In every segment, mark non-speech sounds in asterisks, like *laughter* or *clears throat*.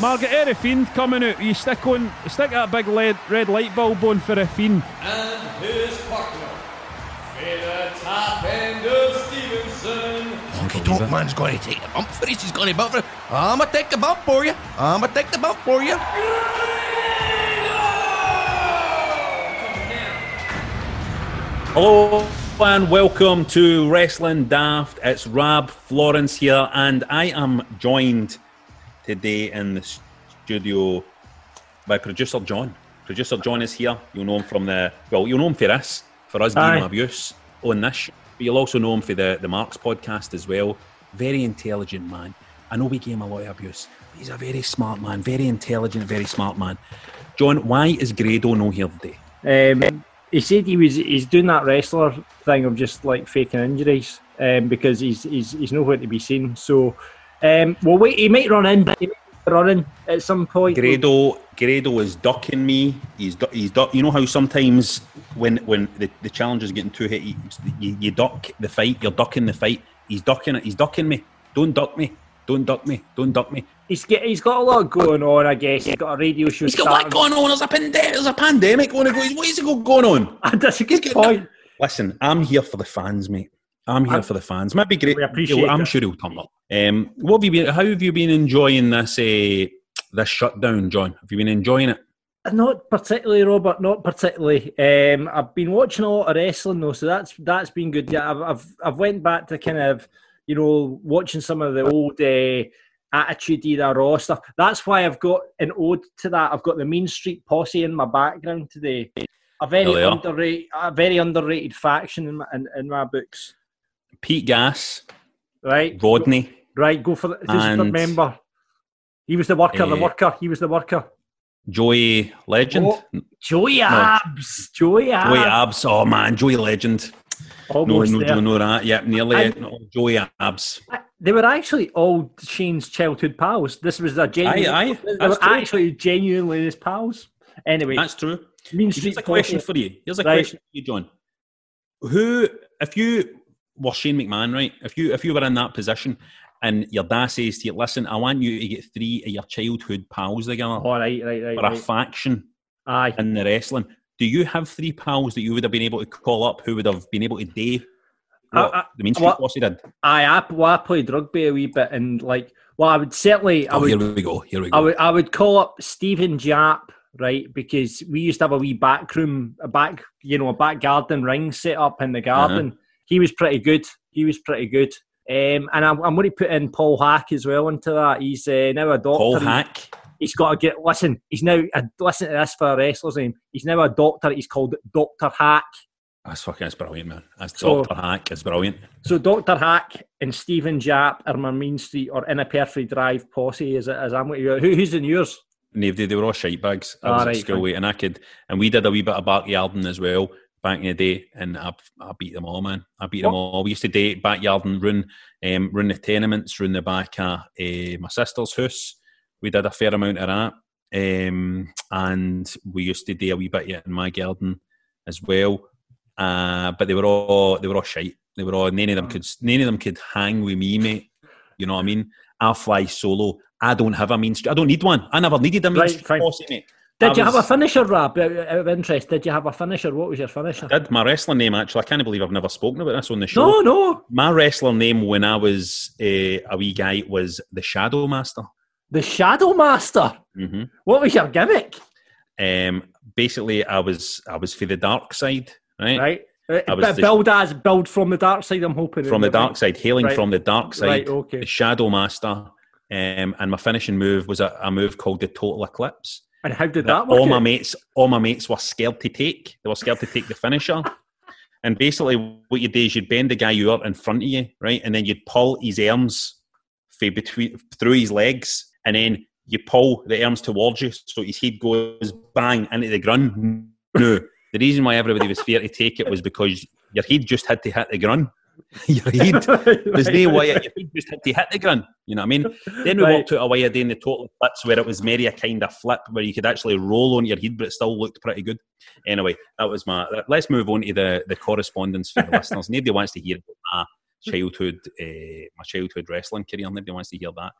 Margaret Air Fiend coming out. You stick on, stick that big lead, red light bulb on for a fiend. and his partner, Fade the top end of Stevenson. Honky Tonk Man's going to take the bump for us. He's going to bump for it. I'ma take the bump for you. I'ma take the bump for you. Hello and welcome to Wrestling Daft. It's Rab Florence here, and I am joined today in the studio by producer John. Producer John is here. You'll know him from the well, you'll know him for this, for us Aye. Game Abuse on this, but you'll also know him for the the Marks podcast as well. Very intelligent man. I know we gave him a lot of abuse. But he's a very smart man, very intelligent, very smart man. John, why is Grado no here today? Um, he said he was he's doing that wrestler thing of just like faking injuries um, because he's he's he's nowhere to be seen. So, um, well, wait, he might run in. He might be running at some point. Grado, Grado is ducking me. He's du- he's duck. You know how sometimes when when the, the challenge is getting too hit, you, you, you duck the fight. You're ducking the fight. He's ducking it. He's ducking me. Don't duck me. Don't duck me. Don't duck me. He's get, he's got a lot going on. I guess he's got a radio show. He's got what going on? There's a pandemic. There's a pandemic going on. What is it going on? *laughs* That's a good He's point. Listen, I'm here for the fans, mate. I'm here I'm- for the fans. Might be great. We appreciate I'm that. sure he'll turn up. Um, what have you been? How have you been enjoying this? Uh, this shutdown, John? Have you been enjoying it? Not particularly, Robert. Not particularly. Um, I've been watching a lot of wrestling though, so that's that's been good. Yeah, I've I've, I've went back to kind of you know watching some of the old uh, Attitude Era Raw stuff. That's why I've got an ode to that. I've got the Mean Street Posse in my background today. A very There they are. underrated, a very underrated faction in my, in, in my books. Pete Gas, Right, Rodney. right. Go for the, who's the And- member. He was the worker. the Eh, worker. He was the worker. Joey Legend. Oh, Joey Abs. Joey Abs. Joey Abs. Oh man, Joey Legend. No, Almost no, there. no, no, that. Yep, nearly. I- No, Joey Abs. They were actually all Shane's childhood pals. This was a genuine. Aye, aye, they that's were true. actually genuinely his pals. Anyway, That's true. Mean Here's a question for you. Here's a Right. question for you, John. Who, if you were Shane McMahon, right? If you if you were in that position, and your dad says to you, "Listen, I want you to get three of your childhood pals together All right, right, right. for a faction Aye. in the wrestling." Do you have three pals that you would have been able to call up who would have been able to do what I- I- the Mean Street Posse did? Aye, I, well, I played rugby a wee bit, and like, well, I would certainly, I Oh, would, here we go. Here we I would, I would call up Stephen Japp, right? Because we used to have a wee back room, a back, you know, a back garden ring set up in the Uh-huh. He was pretty good. He was pretty good. Um, and I'm, I'm going to put in Paul Hack as well into that. He's uh, now a doctor. Paul Hack. He's got to get. Listen, he's now. Uh, listen to this for a wrestler's name. He's now a doctor. He's called Doctor Hack. That's fucking that's brilliant, man. That's So- Doctor Hack. It's brilliant. So Doctor Hack and Stephen Japp are my Mean Street or in a Perfect Drive posse. As as I'm with you. Who, who's in yours? And they, they were all shite bags. I Ah, was right, at school and I could, and we did a wee bit of backyarding as well back in the day, and I, I beat them all, man. I beat them all. We used to date backyarding, run, um, run the tenements, run the back of uh, my sister's house. We did a fair amount of that, um, and we used to do a wee bit in my garden as well. Uh, but they were all they were all shite. They were all none of them Mm. could none of them could hang with me, mate. You know what I mean? I fly solo. I don't have a mean street. I don't need one. I never needed a mean Right, street fine. mate. Did I you have a finisher, Rab? Out out of interest, did you have a finisher? What was your finisher? did my wrestler name actually? I can't believe I've never spoken about this on the show. No, no. My wrestler name when I was uh, a wee guy was the Shadow Master. The Shadow Master. hmm What was your gimmick? Um, basically, I was I was for the dark side, right? Right. Uh, I was but the- build as build from the dark side. I'm hoping From the Right. dark side, hailing Right. from the dark side, Right. Okay. the Shadow Master. Um, and my finishing move was a, a move called the Total Eclipse. And how did that all my mates, all my mates were scared to take. They were scared to take the finisher. And basically, what you do is you'd bend the guy over in front of you, right, and then you'd pull his arms between through his legs, and then you pull the arms towards you, so his head goes bang into the ground. No, the reason why everybody was fair to take it was because your head just had to hit the ground. *laughs* your head *laughs* there's no way *laughs* your head just had to hit the ground. You know what I mean? Then we Right. walked out a way of doing the total flips where it was maybe a kind of flip where you could actually roll on your head, but it still looked pretty good. Anyway, that was my. Let's move on to the the correspondence for the listeners. Nobody wants to hear about my childhood, uh, my childhood wrestling career. Nobody wants to hear that.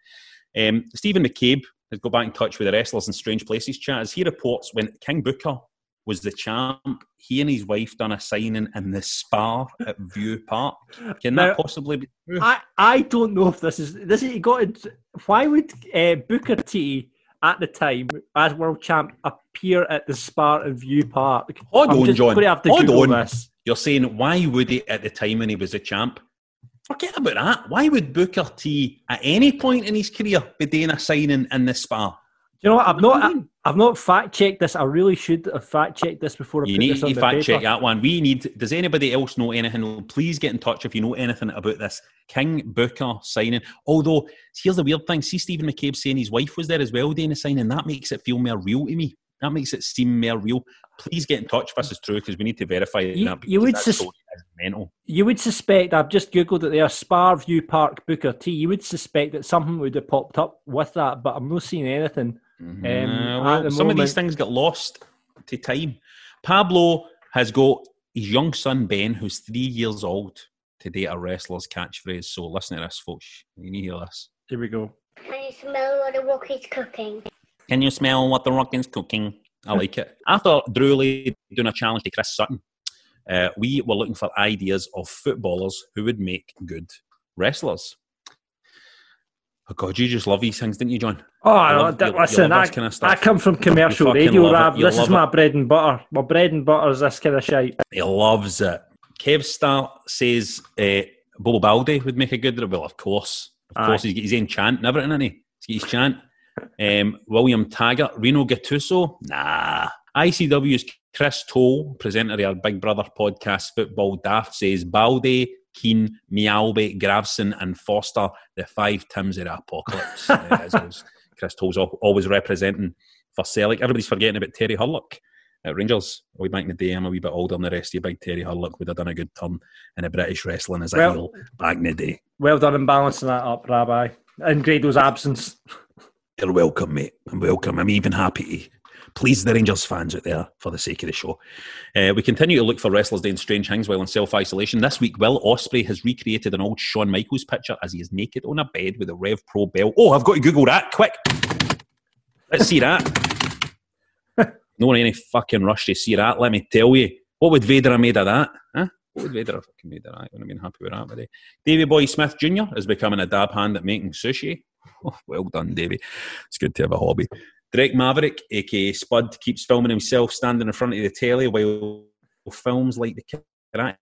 Um, Stephen McCabe has got back in touch with the wrestlers in Strange Places chat as he reports when King Booker was the champ, he and his wife done a signing in the spa at View Park. Can Now- that possibly be true? I, I don't know if this is this is got. It, why would uh, Booker T at the time as world champ appear at the Spartan View Park? Hold I'm on, John. Going to have to Hold Google on. this. You're saying why would he at the time when he was a champ? Forget about that. Why would Booker T at any point in his career be doing a signing in the spa? Do you know what? I've What do you not. I've not fact checked this. I really should have fact checked this before I You need to fact paper. check that one. We need. Does anybody else know anything? Please get in touch if you know anything about this King Booker signing. Although here's the weird thing: see, Stephen McCabe saying his wife was there as well doing the signing. That makes it feel more real to me. That makes it seem more real. Please get in touch if this is true because we need to verify You- that. you would sus- mental. You would suspect. I've just googled it there. Spar View Park Booker T. You would suspect that something would have popped up with that, but I'm not seeing anything. Um, Uh, at well, the some of these things get lost to time. Pablo has got his young son Ben, who's three years old, to date a wrestler's catchphrase. So listen to this, folks. You need to hear this. Here we go. Can you smell what the rock is cooking? Can you smell what the Rockin's cooking? I like it. After Drew Lee doing a challenge to Chris Sutton, uh, we were looking for ideas of footballers who would make good wrestlers. Oh God, you just love these things, didn't you, John? Oh, love- d- you- you listen, love I, kinda I come from commercial radio, love. Rab. This is love my it. bread and butter. My bread and butter is this kind of shit. He loves it. Kev Star says uh, Bobo Baldé would make a good. Well, of course, of Aye. course, he's got his own chant and everything, isn't he? He's got his chant. Um, William Taggart, Rino Gattuso, nah. ICW's Chris Toll, presenter of our Big Brother podcast, Football Daft, says Baldé, Keane, Mjällby, Gravesen, and Foster, the five Tims of the apocalypse. *laughs* Uh, as Chris Toll's always representing for Celtic. Everybody's forgetting about Terry Hurlock at Rangers. Way back in the day, I'm a wee bit older than the rest of you. Big Terry Hurlock would have done a good turn in a British wrestling as a Well- heel back in the day. Well done in balancing that up, Rabbi. In Grado's absence. You're welcome, mate. I'm welcome. I'm even happy to please the Rangers fans out there for the sake of the show. Uh, we continue to look for wrestlers doing strange things while in self isolation. This week, Will Ospreay has recreated an old Shawn Michaels picture as he is naked on a bed with a Rev Pro belt. Oh, I've got to Google that quick. Let's see that. *laughs* no one any fucking rush to see that. Let me tell you. What would Vader have made of that? Huh? What would Vader have fucking made of that? I wouldn't have been happy with that, he? Davy Boy Smith Jr. is becoming a dab hand at making sushi. Oh, *laughs* well done, Davy. It's good to have a hobby. Drake Maverick, aka Spud, keeps filming himself standing in front of the telly while films like the Karate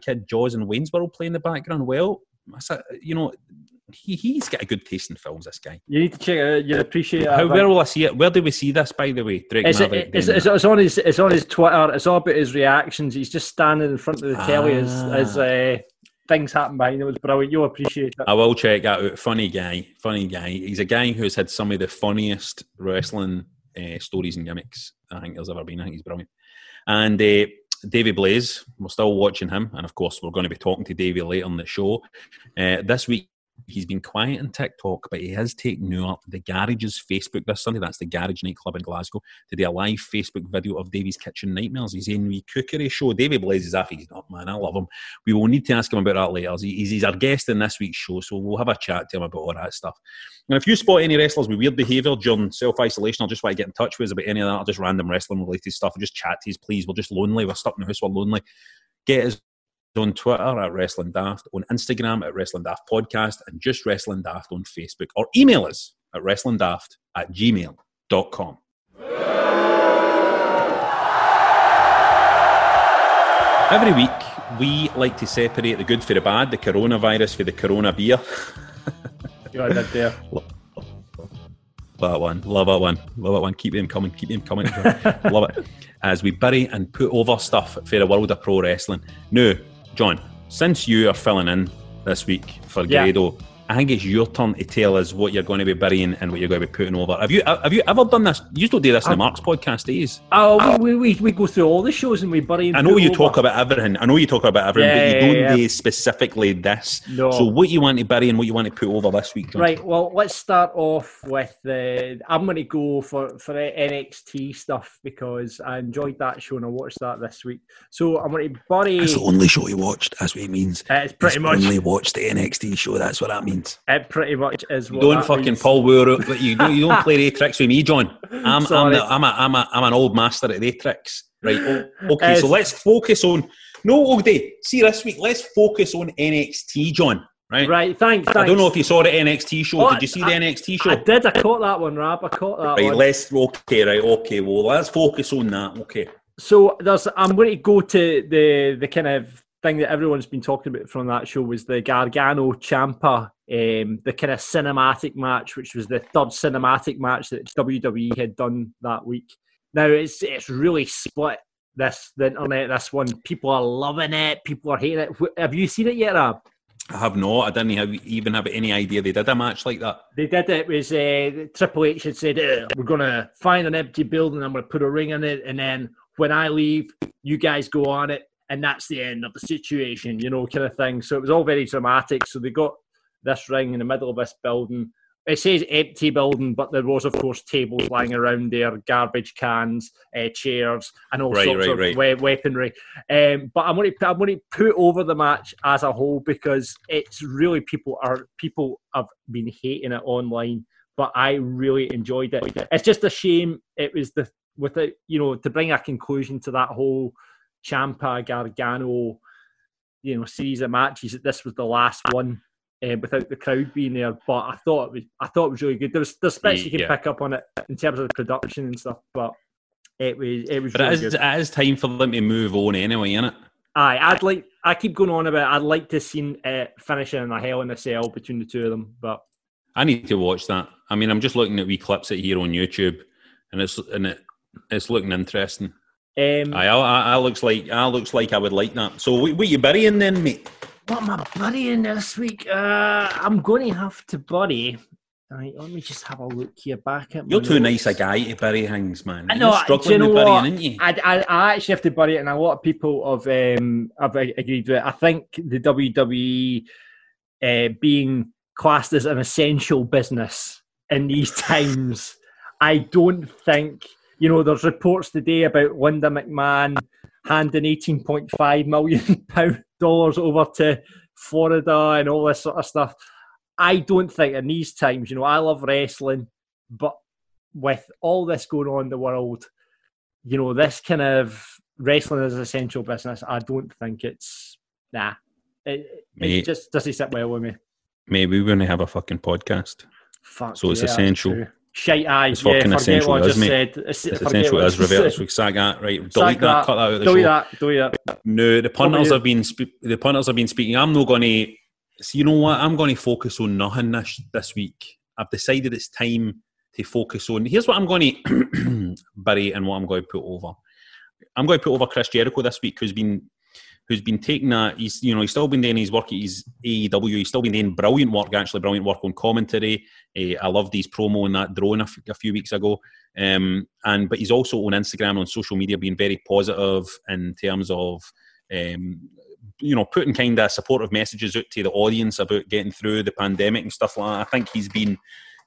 Kid, Jaws, and Wayne's World play in the background. Well, you know, he, he's got a good taste in films, this guy. You need to check it out. You appreciate it. How, where will I see it? Where do we see this, by the way? Drake It's, Maverick. it's, doing it's, on his it's on his Twitter. It's all about his reactions. He's just standing in front of the telly as Ah. as uh, things happen behind. It was brilliant. You'll appreciate it. I will check that out. Funny guy, funny guy. He's a guy who's had some of the funniest wrestling uh, stories and gimmicks I think there's ever been. I think he's brilliant. And uh, Blaze, we're still watching him, and of course we're going to be talking to Davy later on the show. Uh, this week he's been quiet on TikTok, but he has taken up the Garage's Facebook this Sunday. That's the Garage nightclub in Glasgow to do a live Facebook video of Davy's Kitchen Nightmares. He's in wee cookery show. Davy Blaze is off. He's not man. I love him. We will need to ask him about that later. He's, he's our guest in this week's show, so we'll have a chat to him about all that stuff. And if you spot any wrestlers with weird behaviour during self isolation, or just want to get in touch with us about any of that, or just random wrestling related stuff, or just chat to us, please. We're just lonely. We're stuck in the house. We're lonely. Get us on Twitter at Wrestling Daft, on Instagram at Wrestling Daft Podcast, and just Wrestling Daft on Facebook, or email us at wrestlingdaft at gmail.com. Every week, we like to separate the good for the bad, the coronavirus for the corona beer. *laughs* You know, I there. Love that one. Love that one. Love that one. Keep them coming. Keep them coming. *laughs* Love it. As we bury and put over stuff for the world of pro wrestling. Now, John, since you are filling in this week for Yeah. Grado I think it's your turn to tell us what you're going to be burying and what you're going to be putting over. Have you have you ever done this? You don't do this in the Marks podcast, you? Oh, ah, we, we, we go through all the shows and we bury. and I know you over. talk about everything. I know you talk about everything, Yeah, but you yeah, don't yeah. do specifically this. No. So what you want to bury and what you want to put over this week, John? Right. Well, let's start off with the. I'm going to go for for the NXT stuff because I enjoyed that show and I watched that this week. So I'm going to bury. It's the only show he watched. That's what it means. It's pretty much. only watched the NXT show. That's what that means. It pretty much is what. Don't that fucking means. Paul Weir but you don't, you don't *laughs* play the tricks with me, John. I'm I'm, the, I'm, a, I'm, a, I'm an old master at the tricks. Right. Okay, so let's focus on. No, Ogday, see this week, let's focus on NXT, John. Right. Right. Thanks. thanks. I don't know if you saw the NXT show. Oh, Did you see the I- NXT show? I did. I caught that one, Rab. I caught that Right, one. let's okay, right, okay. Well, let's focus on that. Okay. So there's. I'm going to go to the the kind of thing that everyone's been talking about from that show was the Gargano Ciampa, um, the kind of cinematic match, which was the third cinematic match that WWE had done that week. Now it's it's really split this the internet. This one, people are loving it, people are hating it. Have you seen it yet, Rab? I have not. I didn't have, even have any idea they did a match like that. They did it. It was uh, Triple H had said, "Uh, "We're gonna find an empty building. I'm gonna put a ring in it, and then when I leave, you guys go on it, and that's the end of the situation." You know, kind of thing. So it was all very dramatic. So they got this ring in the middle of this building. It says empty building, but there was, of course, tables lying around there, garbage cans, uh, chairs, and all Right, sorts right, of right. we- weaponry. Um, but I'm going to I'm going to put over the match as a whole because it's really people are people have been hating it online, but I really enjoyed it. It's just a shame it was the with it you know to bring a conclusion to that whole Ciampa Gargano you know series of matches that this was the last one. Uh, without the crowd being there, but I thought it was I thought it was really good. There was there's bits you can Yeah. pick up on it in terms of the production and stuff, but it was it was But really it is, good. it is time for them to move on anyway, innit? Aye, I'd like. I keep going on about. I'd like to see uh, finishing in a hell in a cell between the two of them, but I need to watch that. I mean, I'm just looking at wee clips it here on YouTube, and it's and it it's looking interesting. Um, I, I, I looks like I looks like I would like that. So what, what you burying then, mate? what am I burying this week? Uh, I'm going to have to bury. Right, let me just have a look here. Back at You're too notes. nice a guy to bury things, man. I You're know. Do struggling you know with what? burying, aren't you? I, I, I actually have to bury it, and a lot of people have um, have agreed with it. I think the WWE uh, being classed as an essential business in these *laughs* times, I don't think you know. There's reports today about Linda McMahon handing 18.5 million *laughs* pound dollars over to Florida and all this sort of stuff. I don't think in these times, you know, I love wrestling, but with all this going on in the world, you know, this kind of wrestling is essential business, I don't think it's nah. It, it just doesn't sit well with me. Maybe we're to have a fucking podcast. Fuck So it's yeah, essential. Shite eye. It's yeah, fucking forget essential, what I just isn't it? said. It's, essential what I as just reverse. We sag that right. Sack Delete that. Cut that out of the Delete show. that. Delete that. No, the punters have been spe- the punters have been speaking. I'm not going to. See, you know what? I'm going to focus on nothing this this week. I've decided it's time to focus on. Here's what I'm going to *clears throat* bury and what I'm going to put over. I'm going to put over Chris Jericho this week, who's been who's been taking that. He's you know he's still been doing his work at his AEW. He's still been doing brilliant work, actually brilliant work on commentary. Eh, I loved his promo on that drone a, f- a few weeks ago. Um, and but he's also on Instagram on social media being very positive in terms of um, you know putting kind of supportive messages out to the audience about getting through the pandemic and stuff like that. I think he's been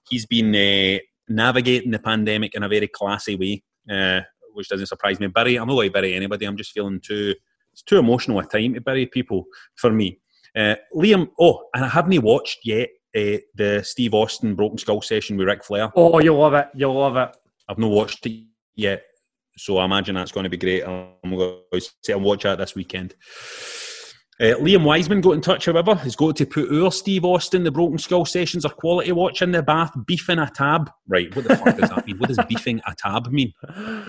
he's been uh, navigating the pandemic in a very classy way, uh, which doesn't surprise me. Barry, I'm not to bury anybody. I'm just feeling too it's too emotional a time to bury people for me. Uh, Liam, oh, and I haven't watched yet uh, the Steve Austin Broken Skull session with Ric Flair. Oh, you'll love it. You'll love it. I've not watched it yet, so I imagine that's going to be great. I'm going to sit and watch that this weekend. Uh, Liam Wiseman got in touch, however, has got to put our Steve Austin, the Broken Skull sessions, or quality watch in the bath, beefing a tab. Right, what the fuck does that mean? What does beefing a tab mean?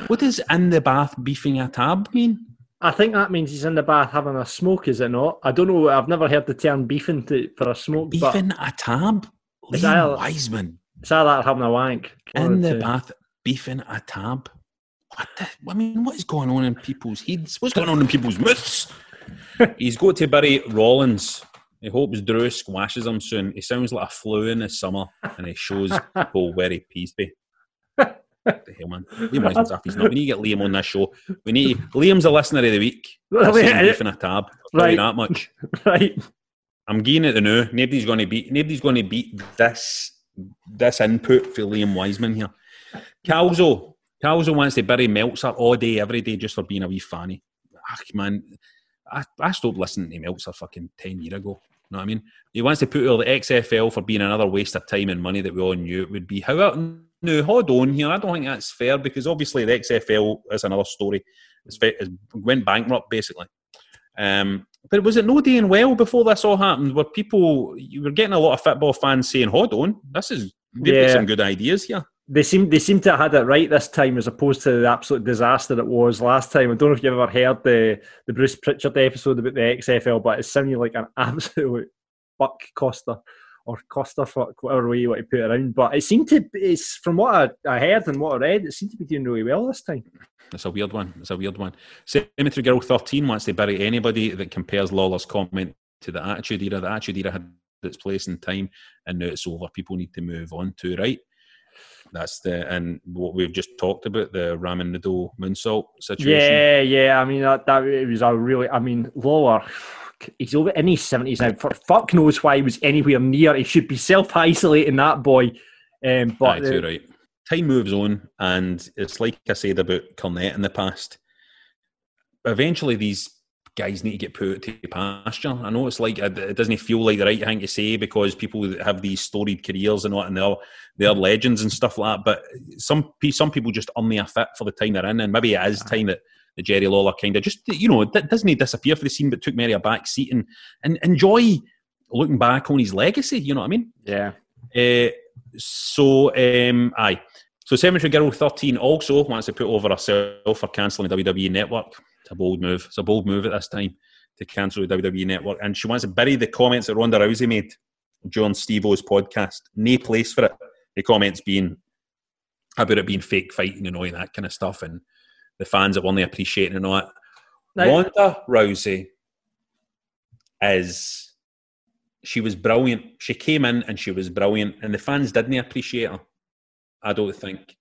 What does in the bath beefing a tab mean? I think that means he's in the bath having a smoke, is it not? I don't know. I've never heard the term beefing to, for a smoke, but Beefing a tab? Is Liam that- Wiseman it's either that or having a wank. In the two. bath beefing a tab. What the, I mean, what is going on in people's heads? What's going on in people's mouths? *laughs* He's got to bury Rollins. He hopes Drew squashes him soon. He sounds like a flu in the summer, and he shows *laughs* people where he pees be. What the hell, man? Liam *laughs* Wiseman's off his nut. We need to get Liam on this show. We need Liam's a listener of the week. *laughs* That's in a tab. I'll right. that much. *laughs* Right. I'm getting it the now. Nobody's going to beat. Nobody's going to beat this this input for Liam Wiseman here. Calzo, Calzo wants to bury Meltzer all day, every day, just for being a wee fanny. Ah, man, I, I stopped listening to Meltzer fucking ten years ago. You know what I mean? He wants to put all the XFL for being another waste of time and money that we all knew it would be. However, no, hold on here. I don't think that's fair because obviously the XFL is another story. It's, it went bankrupt basically. Um, but was it no doing well before this all happened? Were people you were getting a lot of football fans saying, "Hold on, this is got Yeah. some good ideas here." They seem they seem to have had it right this time as opposed to the absolute disaster it was last time. I don't know if you've ever heard the the Bruce Pritchard episode about the XFL, but it sounded like an *laughs* absolute buck coster or coster fuck, whatever way you want to put it around. But it seemed to it's from what I, I heard and what I read, it seemed to be doing really well this time. It's a weird one. It's a weird one. Cemetery Girl 13 wants to bury anybody that compares Lawler's comment to the Attitude Era. The Attitude Era had its place in time and now it's over. People need to move on to, right? That's the, and what we've just talked about, the Ramen Noodle moonsault situation. Yeah, yeah. I mean that, that it was a really. I mean Lawler. He's over in his seventies now. For fuck knows why he was anywhere near. He should be self isolating that boy. Um, but right. Time moves on, and it's like I said about Cornette in the past. Eventually, these guys need to get put to pasture. I know it's like it doesn't feel like the right thing to say because people that have these storied careers and what, and they're they're legends and stuff like that. But some some people just only are fit for the time they're in, and maybe it is time that the Jerry Lawler kind of just you know doesn't he disappear for the scene, but took Mary a back seat and and enjoy looking back on his legacy. You know what I mean? yeah. Uh, so, um, aye. So, Cemetery Girl 13 also wants to put over herself for cancelling the WWE Network. It's a bold move. It's a bold move at this time to cancel the WWE Network. And she wants to bury the comments that Ronda Rousey made during Steve O's podcast. No place for it. The comments being about it being fake fighting and all that kind of stuff. And the fans that weren't appreciating and all that. Now- Ronda Rousey is she was brilliant. She came in and she was brilliant, and the fans didn't appreciate her. I don't think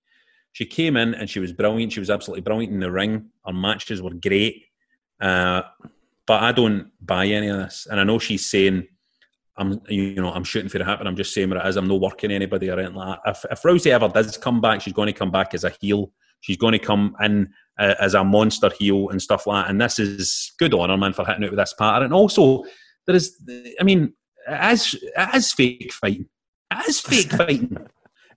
she came in and she was brilliant. She was absolutely brilliant in the ring. Her matches were great, uh, but I don't buy any of this. And I know she's saying, "I'm, you know, I'm shooting for the and I'm just saying what it is. I'm not working anybody or anything like that." If, if Rousey ever does come back, she's going to come back as a heel. She's going to come in uh, as a monster heel and stuff like that. And this is good on her, man, for hitting out with this pattern. And also, there is, I mean, as as fake fighting, as fake *laughs* fighting.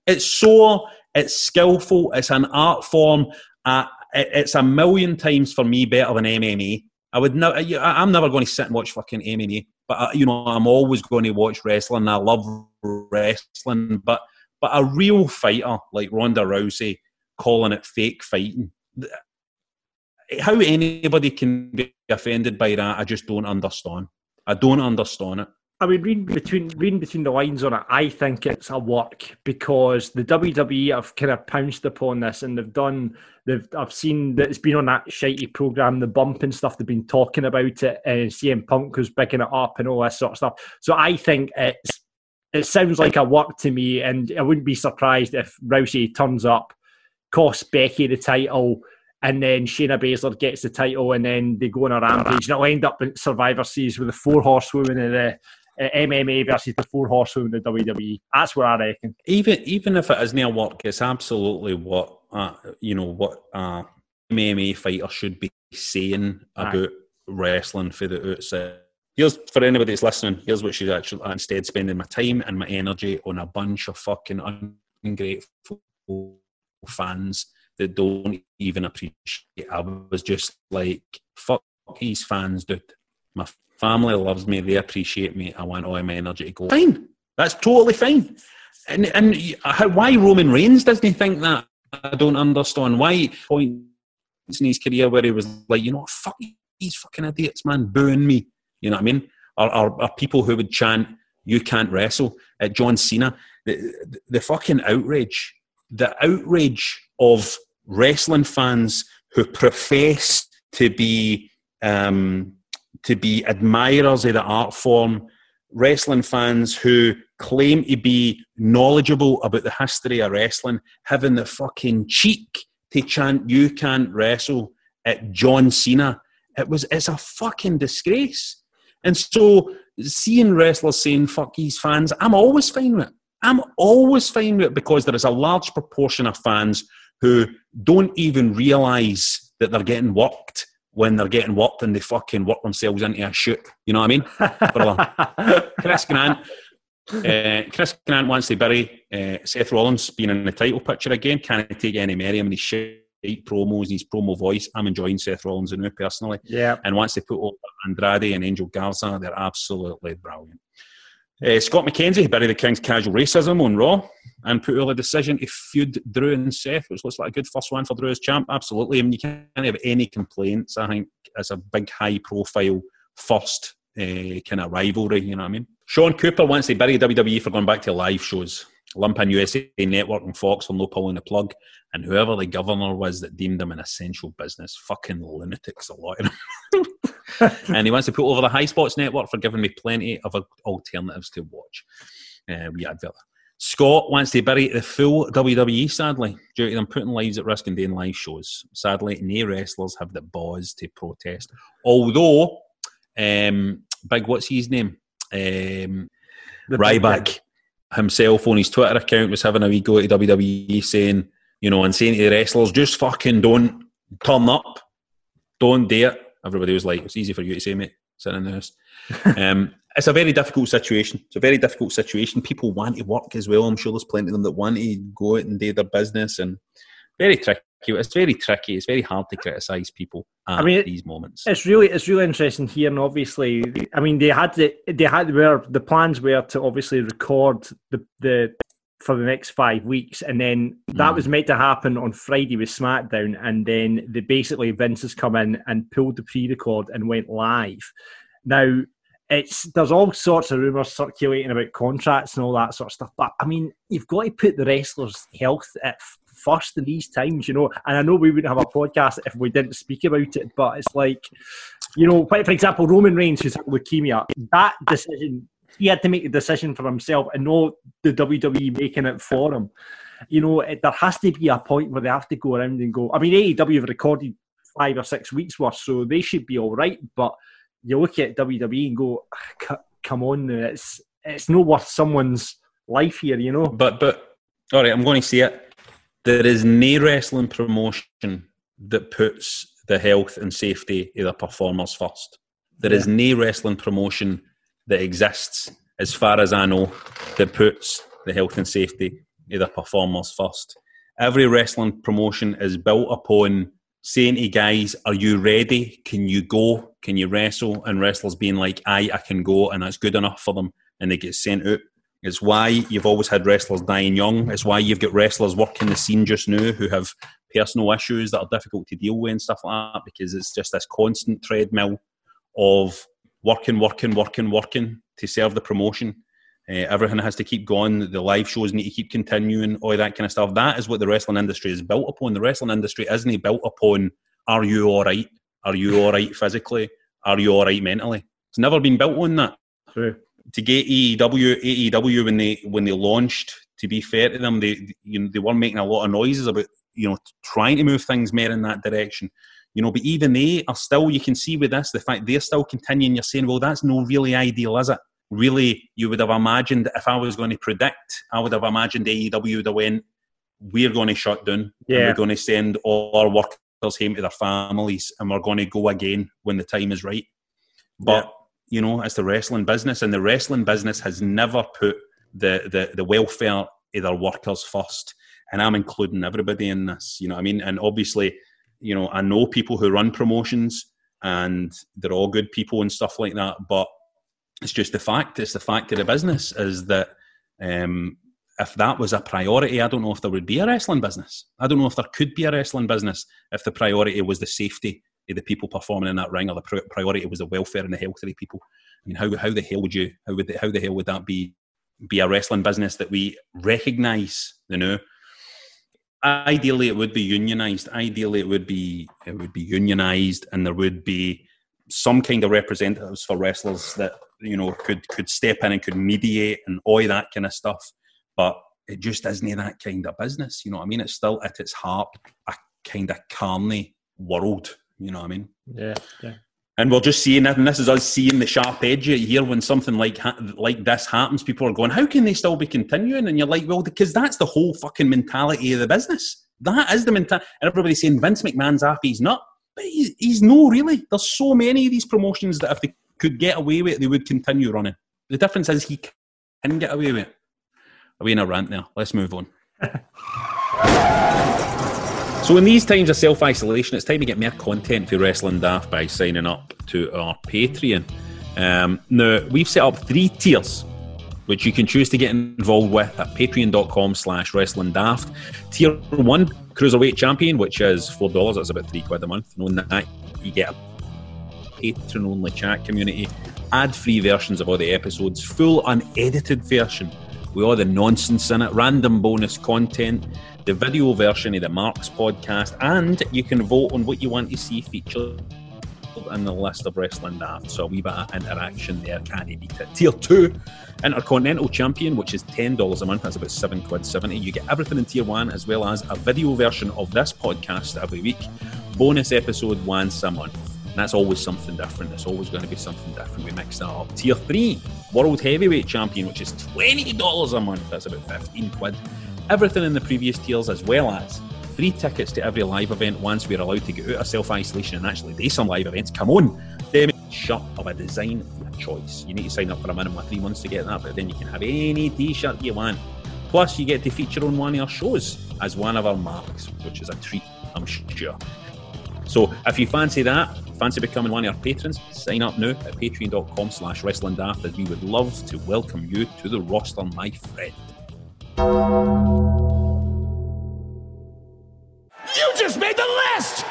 It's so it's skillful. It's an art form. Uh, it- it's a million times for me better than MMA. I would never. I'm never going to sit and watch fucking MMA, but uh, you know, I'm always going to watch wrestling. I love wrestling, but but a real fighter like Ronda Rousey calling it fake fighting. How anybody can be offended by that, I just don't understand. I don't understand it. I mean, reading between reading between the lines on it, I think it's a work because the WWE have kind of pounced upon this and they've done. They've I've seen that it's been on that shitey program, the bump and stuff. They've been talking about it, uh, and CM Punk was picking it up and all this sort of stuff. So I think it's it sounds like a work to me, and I wouldn't be surprised if Rousey turns up, costs Becky the title. And then Shayna Baszler gets the title, and then they go on a rampage. And it'll end up in Survivor Series with the four horsewomen of the uh, MMA versus the four horsewomen of the WWE. That's what I reckon. even even if it isn't a work, it's absolutely what uh, you know what uh, MMA fighter should be saying Aye. about wrestling for the outside. Here's for anybody that's listening. Here's what she's actually instead spending my time and my energy on a bunch of fucking ungrateful fans that don't even appreciate. it. I was just like, fuck these fans, dude. My family loves me. They appreciate me. I want all my energy to go. Fine. That's totally fine. And and how, why Roman Reigns doesn't he think that? I don't understand why points in his career where he was like, you know, what, fuck these fucking idiots, man, booing me. You know what I mean? Or, or, or people who would chant, "You can't wrestle" at John Cena. The, the, the fucking outrage, the outrage of wrestling fans who profess to be um, to be admirers of the art form wrestling fans who claim to be knowledgeable about the history of wrestling having the fucking cheek to chant "You can't wrestle" at John Cena. It was it's a fucking disgrace. And so seeing wrestlers saying "fuck these fans," I'm always fine with it. I'm always fine with it because there is a large proportion of fans who don't even realise that they're getting worked when they're getting worked and they fucking work themselves into a shoot. You know what I mean? Brother. *laughs* Chris Grant. Uh, Chris Grant wants to bury uh, Seth Rollins being in the title picture again. Can't take any merriam and his shit promos and his promo voice. I'm enjoying Seth Rollins and personally. Yeah. And once they put over Andrade and Angel Garza, they're absolutely brilliant. Uh, Scott McKenzie buried the King's casual racism on Raw and put over the decision to feud Drew and Seth, which looks like a good first one for Drew as champ. Absolutely. I mean, you can't have any complaints. I think it's a big, high profile first uh, kind of rivalry, you know what I mean? Sean Cooper wants to bury WWE for going back to live shows. Lumping USA Network and Fox for no pulling the plug, and whoever the governor was that deemed them an essential business. Fucking lunatics, a lot of them. and he wants to put over the High Spots Network for giving me plenty of alternatives to watch. Uh, we advert. Scott wants to bury the full WWE, sadly, due to them putting lives at risk and doing live shows. Sadly, no wrestlers have the balls to protest. Although, um, Big, what's his name? Um, Ryback himself on his Twitter account was having a wee go at WWE saying, you know, and saying to the wrestlers, just fucking don't turn up, don't dare. Everybody was like, it's easy for you to say, mate, sitting in the house. *laughs* um, it's a very difficult situation. It's a very difficult situation. People want to work as well. I'm sure there's plenty of them that want to go out and do their business and very tricky. It's very tricky. It's very hard to criticise people at I mean, these moments. It's really it's really interesting here, and obviously, I mean, they had the they had where the plans were to obviously record the the for the next five weeks, and then that mm. was meant to happen on Friday with SmackDown, and then they basically Vince has come in and pulled the pre-record and went live. Now it's there's all sorts of rumours circulating about contracts and all that sort of stuff, but I mean, you've got to put the wrestlers' health at first in these times, you know. And I know we wouldn't have a podcast if we didn't speak about it, but it's like, you know, for example, Roman Reigns, who's leukemia, that decision, he had to make the decision for himself and not the WWE making it for him. You know, it, there has to be a point where they have to go around and go. I mean, AEW have recorded five or six weeks worth, so they should be all right. But you look at WWE and go, come on, it's it's not worth someone's life here, you know. But but all right, I'm going to see it there is no wrestling promotion that puts the health and safety of the performers first. There yeah. is no wrestling promotion that exists, as far as I know, that puts the health and safety of the performers first. Every wrestling promotion is built upon saying to guys, Are you ready? Can you go? Can you wrestle? And wrestlers being like, Aye, I can go, and that's good enough for them. And they get sent out it's why you've always had wrestlers dying young. It's why you've got wrestlers working the scene just now who have personal issues that are difficult to deal with and stuff like that because it's just this constant treadmill of working, working, working, working to serve the promotion. Uh, everything has to keep going. The live shows need to keep continuing, all that kind of stuff. That is what the wrestling industry is built upon. The wrestling industry isn't built upon are you all right? Are you all right physically? Are you all right mentally? It's never been built on that. True to get AEW, AEW when they when they launched, to be fair to them, they you know, they were making a lot of noises about you know trying to move things more in that direction. You know, but even they are still. You can see with this the fact they're still continuing. You're saying, well, that's no really ideal, is it? Really, you would have imagined if I was going to predict, I would have imagined AEW would have went, we're going to shut down. Yeah. we're going to send all our workers home to their families, and we're going to go again when the time is right. But yeah you know, it's the wrestling business, and the wrestling business has never put the the, the welfare of their workers first. And I'm including everybody in this, you know. I mean, and obviously, you know, I know people who run promotions, and they're all good people and stuff like that. But it's just the fact. It's the fact of the business is that um, if that was a priority, I don't know if there would be a wrestling business. I don't know if there could be a wrestling business if the priority was the safety the people performing in that ring, or the priority was the welfare and the health of the people. I mean, how how the hell would you how would the, how the hell would that be be a wrestling business that we recognise? You know, ideally it would be unionised. Ideally it would be it would be unionised, and there would be some kind of representatives for wrestlers that you know, could could step in and could mediate and all that kind of stuff. But it just isn't that kind of business. You know what I mean? It's still at its heart a kind of carny world. You know what I mean? Yeah, yeah. And we're just seeing it, and this is us seeing the sharp edge here when something like ha- like this happens. People are going, "How can they still be continuing?" And you're like, "Well, because that's the whole fucking mentality of the business. That is the mentality." And everybody's saying Vince McMahon's happy. He's not, but he's, he's no really. There's so many of these promotions that if they could get away with it, they would continue running. The difference is he can get away with it. Are we in a rant now? Let's move on. *laughs* So in these times of self-isolation, it's time to get more content for Wrestling Daft by signing up to our Patreon. Um, now, we've set up three tiers, which you can choose to get involved with at patreon.com slash wrestling daft. Tier 1, Cruiserweight Champion, which is $4. That's about 3 quid a month. Knowing that, you get a patron-only chat community, ad-free versions of all the episodes, full unedited version with all the nonsense in it, random bonus content, the video version of the Marks podcast, and you can vote on what you want to see featured in the list of Wrestling Daft. So a wee bit of interaction there, can you beat it? Tier 2, Intercontinental Champion, which is $10 a month, that's about 7 quid 70. You get everything in Tier 1 as well as a video version of this podcast every week, bonus episode once a month. That's always something different. It's always going to be something different. We mix that up. Tier 3, World Heavyweight Champion, which is $20 a month. That's about 15 quid. Everything in the previous tiers, as well as free tickets to every live event once we're allowed to get out of self isolation and actually do some live events. Come on, them shirt of a design your choice. You need to sign up for a minimum of three months to get that, but then you can have any t shirt you want. Plus, you get to feature on one of our shows as one of our marks, which is a treat, I'm sure. So if you fancy that, fancy becoming one of our patrons, sign up now at patreon.com slash wrestling daft as we would love to welcome you to the roster, my friend. You just made the list!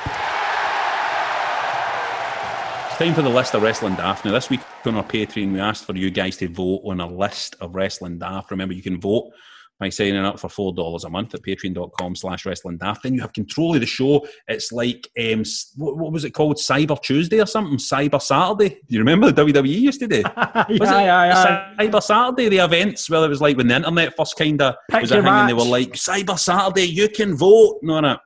It's time for the list of Wrestling Daft. Now, this week on our Patreon, we asked for you guys to vote on a list of Wrestling Daft. Remember, you can vote by signing up for $4 a month at patreon.com slash wrestling daft. Then you have control of the show. It's like, um, what, what was it called? Cyber Tuesday or something? Cyber Saturday? Do you remember the WWE used to do? *laughs* yeah, yeah, yeah. Cyber Saturday, the events where it was like when the internet first kind of was a thing and they were like, Cyber Saturday, you can vote. No, no.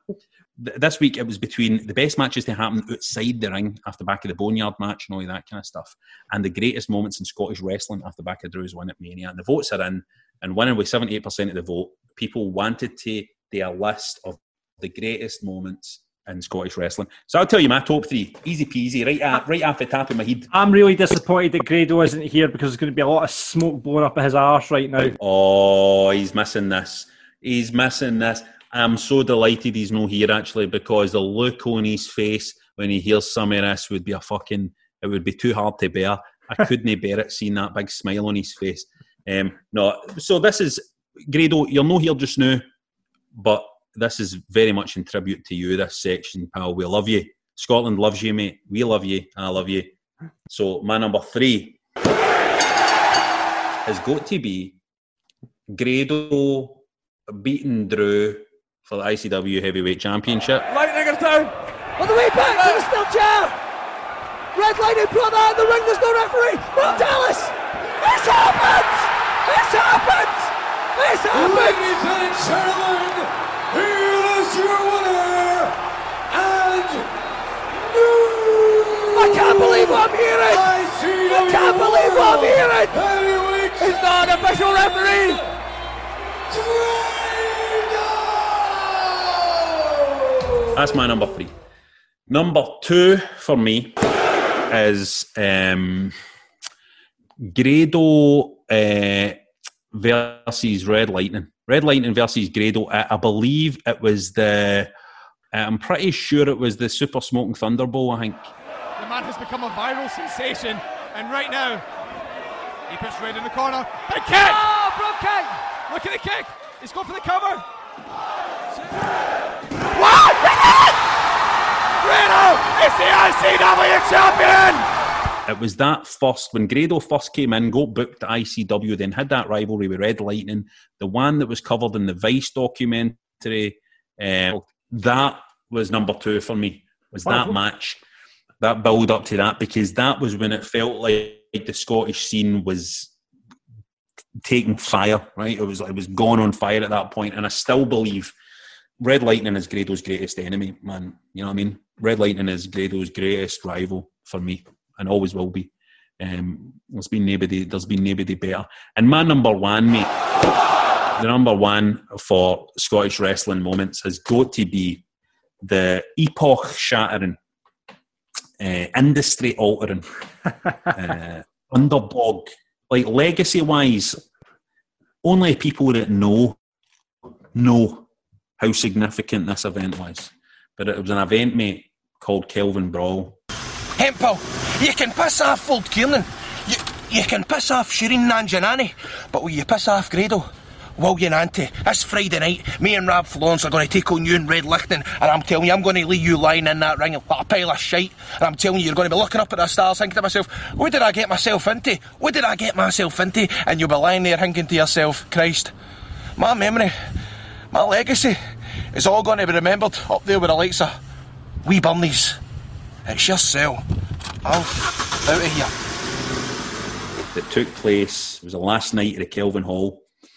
Th- This week it was between the best matches to happen outside the ring after back of the Boneyard match and all that kind of stuff, and the greatest moments in Scottish wrestling after back of Drew's win at Mania. And the votes are in, and winning with 78% of the vote, people wanted to do a list of the greatest moments in Scottish wrestling. So I'll tell you my top three, easy peasy, right, at, right off the top of my head. I'm really disappointed that Grado isn't here because there's going to be a lot of smoke blowing up his arse right now. Oh, he's missing this. He's missing this. I'm so delighted he's not here actually because the look on his face when he hears some of this would be a fucking. It would be too hard to bear. I *laughs* couldn't bear it seeing that big smile on his face. Um, no, so this is Grado. You're not here just now, but this is very much in tribute to you. This section, pal. We love you. Scotland loves you, mate. We love you. I love you. So my number three has got to be Grado beating Drew for the ICW Heavyweight Championship. Lightning is down. On the way back to the steel chair. Red Lightning brought out in the ring. There's no referee. Will Dallas. It's happened. It's happened. It's happened. Ladies and gentlemen, here is your winner and new I can't believe I'm hearing. ICW I can't believe what I'm hearing. Heavyweight He's not an official referee. Grado! That's my number three. Number two for me is um, Grado uh, versus Red Lightning. Red Lightning versus Grado. I, I believe it was the. I'm pretty sure it was the Super Smoking Thunder Bowl. I think. The man has become a viral sensation, and right now, he puts Red in the corner. Big kick! Ah, oh, Brook kick. Look at the kick! He's going for the cover! What? Grado is the ICW champion. It was that first when Grado first came in, got booked to ICW, then had that rivalry with Red Lightning, the one that was covered in the Vice documentary. Uh, that was number two for me. Was that match, that build up to that because that was when it felt like the Scottish scene was taking fire, right? It was it was gone on fire at that point, and I still believe Red Lightning is Grado's greatest enemy, man. You know what I mean? Red Lightning is Grado's greatest rival for me, and always will be. Um, there's been nobody, there's been nobody better. And my number one, mate, the number one for Scottish wrestling moments has got to be the epoch shattering, uh, industry altering, uh, *laughs* underdog, like legacy wise. Only people that know know how significant this event was. But it was an event, mate, called Kelvin Brawl. Hemphill, you can piss off Old Kiernan. You, you can piss off Shereen Nanjiani. But will you piss off Grado? William Ante, this Friday night, me and Rab Florence are going to take on you in Red Lichting, and I'm telling you, I'm going to leave you lying in that ring like a pile of shite, and I'm telling you, you're going to be looking up at the stars thinking to myself, what did I get myself into? What did I get myself into? And you'll be lying there thinking to yourself, Christ, my memory, my legacy, is all going to be remembered up there with the likes of wee bunnies. It's your cell. I'm out of here. that took place. It was the last night at the Kelvin Hall. It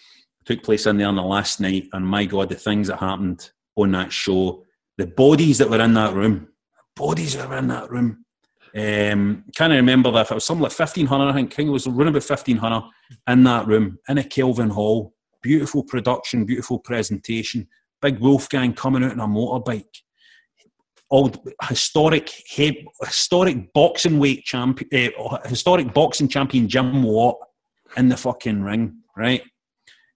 took place in there on the last night, and my God, the things that happened on that show, the bodies that were in that room, bodies that were in that room. Um, can't remember that if it was something like fifteen hundred. I think King was around about fifteen hundred in that room in a Kelvin Hall. Beautiful production, beautiful presentation. Big Wolfgang coming out on a motorbike old historic historic boxing weight champion, uh, historic boxing champion Jim Watt in the fucking ring, right?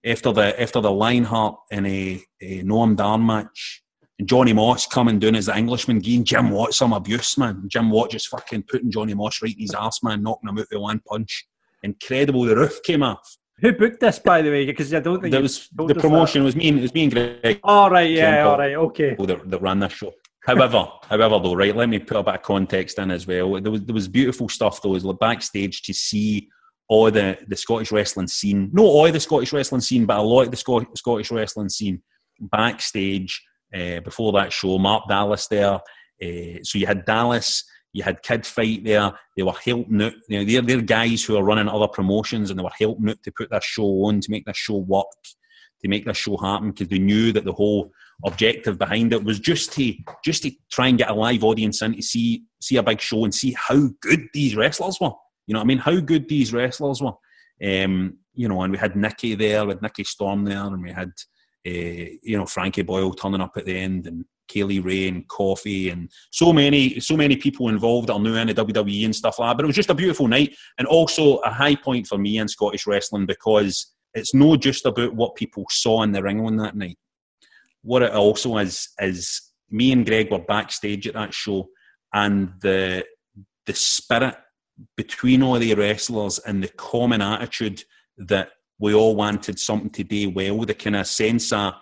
After the after the Lionheart in a, a Noam Dar match, and Johnny Moss coming down as the Englishman, giving Jim Watt some abuse, man. Jim Watt just fucking putting Johnny Moss right in his ass, man, knocking him out with one punch. Incredible. The roof came off. Who booked this, by the way? Because I don't think That was the promotion. It was me and it was me and Greg All right, yeah, all right, okay. people that, that ran this show. However, however, though, right, let me put a bit of context in as well. There was there was beautiful stuff though, was backstage to see all the the Scottish wrestling scene, not all the Scottish wrestling scene, but a lot of the Scot- Scottish wrestling scene backstage uh, before that show. Mark Dallas there, uh, so you had Dallas. You had Kid Fite there. They were helping out. You know, they're, they're guys who are running other promotions and they were helping out to put this show on, to make this show work, to make this show happen because they knew that the whole objective behind it was just to just to try and get a live audience in to see see a big show and see how good these wrestlers were. You know what I mean? How good these wrestlers were. Um, you know, and we had Nikki there, with Nikki Storm there, and we had uh, you know Frankie Boyle turning up at the end, and Kay Lee Ray and Coffey, and so many so many people involved that are new in the WWE and stuff like that. But it was just a beautiful night, and also a high point for me in Scottish wrestling because it's not just about what people saw in the ring on that night. What it also is is me and Greg were backstage at that show, and the the spirit between all the wrestlers and the common attitude that we all wanted something to do well, the kind of sense of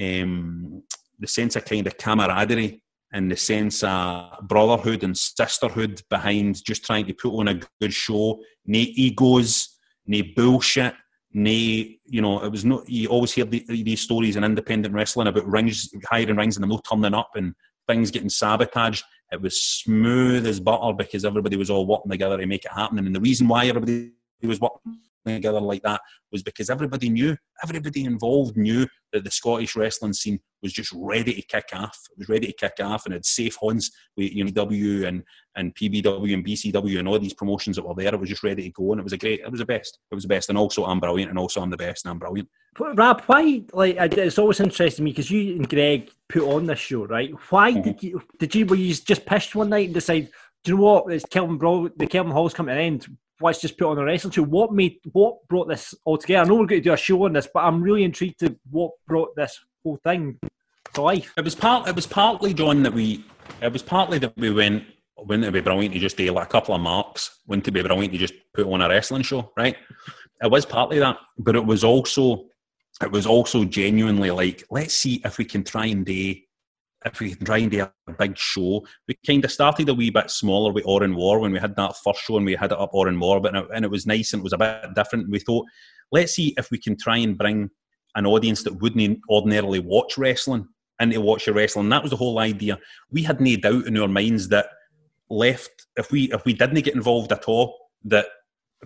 um, the sense of kind of camaraderie and the sense of brotherhood and sisterhood behind just trying to put on a good show, no egos, no bullshit, no, you know, it was not. You always hear the, these stories in independent wrestling about rings, hiring rings, and them all turning up and things getting sabotaged. It was smooth as butter because everybody was all working together to make it happen. And the reason why everybody was working together like that was because everybody knew, everybody involved knew that the Scottish wrestling scene was just ready to kick off. It was ready to kick off, and had safe hands with you know W and and PBW and BCW and all these promotions that were there. It was just ready to go, and it was a great. It was the best. It was the best, and also I'm brilliant, and also I'm the best, and I'm brilliant. But Rab, why? Like, it's always interesting me because you and Greg put on this show, right? Why Mm-hmm. did you? Did you? Were you just pissed one night and decide? Do you know what? It's Kelvin Brawl. The Kelvin Hall's coming to an end. Let's just put on a wrestling show. What made? What brought this all together? I know we're going to do a show on this, but I'm really intrigued to what brought this whole thing to life. It was part. It was partly John that we. It was partly that we went. Wouldn't it be brilliant to just do like a couple of marks? Wouldn't it be brilliant to just put on a wrestling show? Right. It was partly that, but it was also. It was also genuinely like, let's see if we can try and do. If we can try and do a big show, we kind of started a wee bit smaller with Òran Mór when we had that first show and we had it up Òran Mór, but and it was nice and it was a bit different. We thought, let's see if we can try and bring an audience that wouldn't ordinarily watch wrestling and into watch your wrestling. That was the whole idea. We had no doubt in our minds that left if we if we didn't get involved at all, that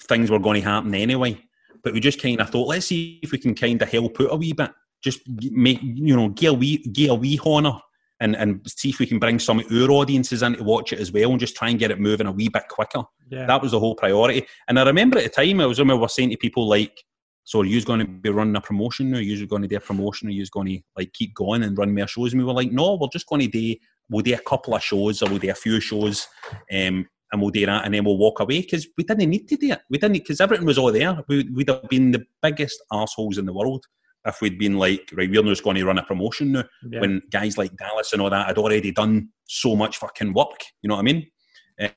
things were going to happen anyway. But we just kind of thought, let's see if we can kind of help out a wee bit. Just make you know, give a wee, give a wee honour and and see if we can bring some of our audiences in to watch it as well, and just try and get it moving a wee bit quicker. Yeah. That was the whole priority. And I remember at the time, I was remember saying to people like, "So are you going to be running a promotion now? Are you going to do a promotion? Are you going to like keep going and run more shows?" And we were like, "No, we're just going to do we'll do a couple of shows or we'll do a few shows." Um, and we'll do that, and then we'll walk away because we didn't need to do it. We didn't because everything was all there. We, we'd have been the biggest assholes in the world if we'd been like, right, we're just going to run a promotion now. Yeah. When guys like Dallas and all that had already done so much fucking work, you know what I mean?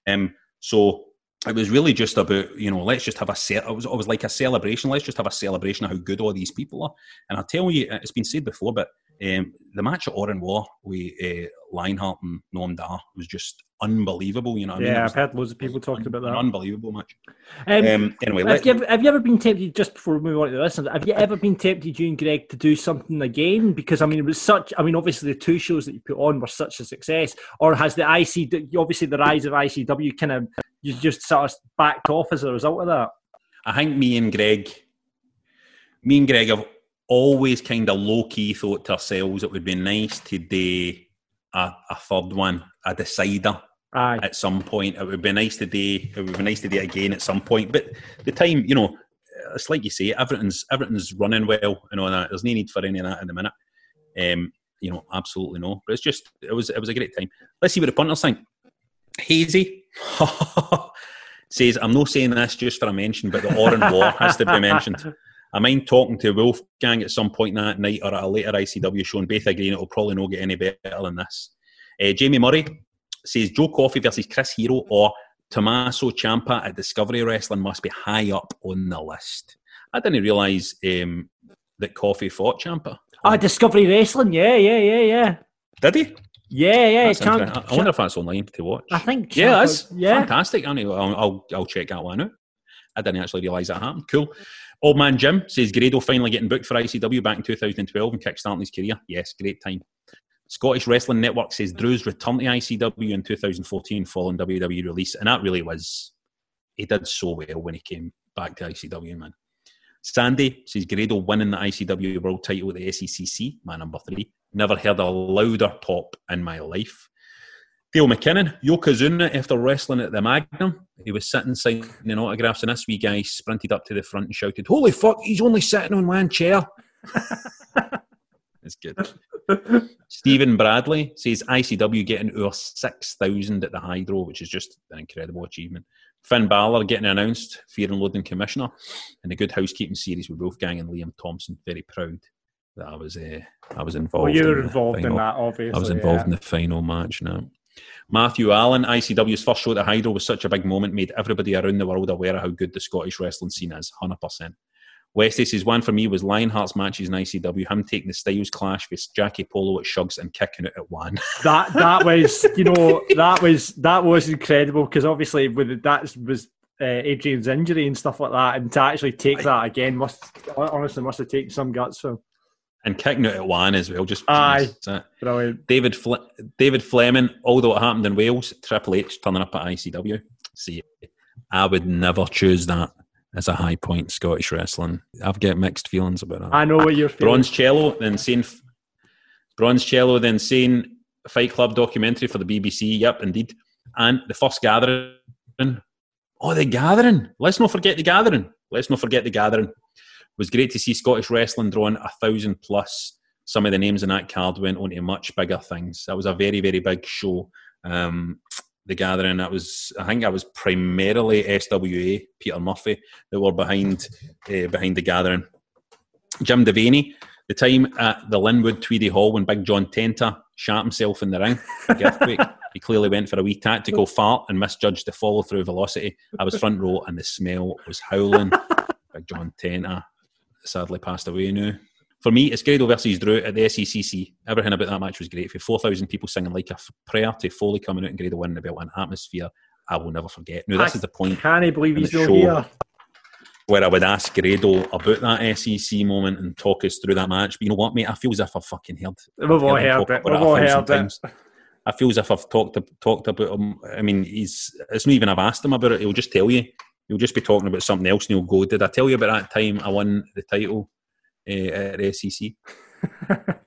Um, so it was really just about you know let's just have a ce- it was, it was like a celebration let's just have a celebration of how good all these people are and i'll tell you it's been said before but um, the match at Òran Mór with uh, Lionheart and Noam Dar was just unbelievable you know what I mean? Yeah, was I've heard loads of people talking about an that. unbelievable match Um, um, anyway have, you ever, have you ever been tempted, just before we move on to the listeners, have you ever been tempted, you and Greg, to do something again? Because, I mean, it was such, I mean, obviously the two shows that you put on were such a success. Or has the IC, obviously the rise of ICW kind of, you just sort of backed off as a result of that? I think me and Greg, me and Greg have always kind of low key thought to ourselves it would be nice to do a, a third one, a decider Aye. at some point. It would be nice to do. It would be nice to do again at some point. But the time, you know, it's like you say, everything's everything's running well and all that. There's no need for any of that in the minute. Um, you know, absolutely no. But it's just it was it was a great time. Let's see what the punters think. Hazy *laughs* says, "I'm not saying this just for a mention, but the Òran Mór has to be mentioned." *laughs* I mind talking to Wolfgang at some point that night or at a later ICW show and both agreeing it'll probably not get any better than this. Uh, Jamie Murray says Joe Coffey versus Chris Hero or Tommaso Ciampa at Discovery Wrestling must be high up on the list. I didn't realise um, that Coffey fought Ciampa. Ah, Discovery Wrestling, yeah, yeah, yeah, yeah. Did he? Yeah, yeah. That's Champ-. I wonder if that's online to watch. I think Yeah, Ciampa- that's yeah. fantastic. I'll, I'll, I'll check that one out. I didn't actually realise that happened. Cool. Old man Jim says Grado finally getting booked for ICW back in 2012 and kickstarting his career. Yes, great time. Scottish Wrestling Network says Drew's return to ICW in 2014 following WWE release, and that really was he did so well when he came back to ICW, man. Sandy says Grado winning the ICW World Title at the SECC, my number three. Never heard a louder pop in my life. Dale McKinnon, Yokozuna, after wrestling at the Magnum, he was sitting signing autographs, and this wee guy sprinted up to the front and shouted, Holy fuck, he's only sitting on one chair. it's good. *laughs* Stephen Bradley says ICW getting our 6,000 at the Hydro, which is just an incredible achievement. Finn Balor getting announced, Fear and Loathing Commissioner, and the Good Housekeeping series with Wolfgang and Liam Thompson. Very proud that I was uh, I was involved. Well, you were in involved in that, obviously. I was involved yeah. in the final match now. Matthew Allen, ICW's first show at the Hydro was such a big moment, made everybody around the world aware of how good the Scottish wrestling scene is, 100%. Westy says one for me was Lionheart's matches in ICW, him taking the Styles clash with Jackie Polo at Shugs and kicking it at one. *laughs* that that was you know that was that was incredible because obviously with that was uh, Adrian's injury and stuff like that, and to actually take that again must honestly must have taken some guts. So and kicking it at one as well. Just Aye. brilliant. David Fle- David Fleming, although it happened in Wales, Triple H turning up at ICW. See, I would never choose that as a high point Scottish wrestling. I've got mixed feelings about that. I know what you're feeling. Bronze Cello, then saying Bronze Cello, then saying Fight Club documentary for the BBC. Yep, indeed. And the first gathering. Oh, the gathering. Let's not forget the gathering. Let's not forget the gathering. It was great to see Scottish wrestling drawing a thousand plus. Some of the names in that card went on to much bigger things. That was a very, very big show. Um, the gathering. That was, I think, that was primarily SWA, Peter Murphy, that were behind uh, behind the gathering. Jim Devaney, the time at the Linwood Tweedie Hall when Big John Tenta shot himself in the ring, earthquake. *laughs* he clearly went for a wee tactical fart and misjudged the follow through velocity. I was front row and the smell was howling. *laughs* Big John Tenta sadly passed away now. For me, it's Grado versus Drew at the SECC. Everything about that match was great. For 4,000 people singing like a prayer to Foley coming out and Grado winning the belt, an atmosphere I will never forget. Now, this is the point Can I believe he's not here? where I would ask Grado about that SEC moment and talk us through that match. But you know what, mate? I feel as if I've fucking heard. We've all him heard it. We've all heard it. I feel as if I've talked talked about him. I mean, he's. It's not even I've asked him about it. He'll just tell you. You'll just be talking about something else, and you'll go, "Did I tell you about that time I won the title uh, at the SEC?" *laughs*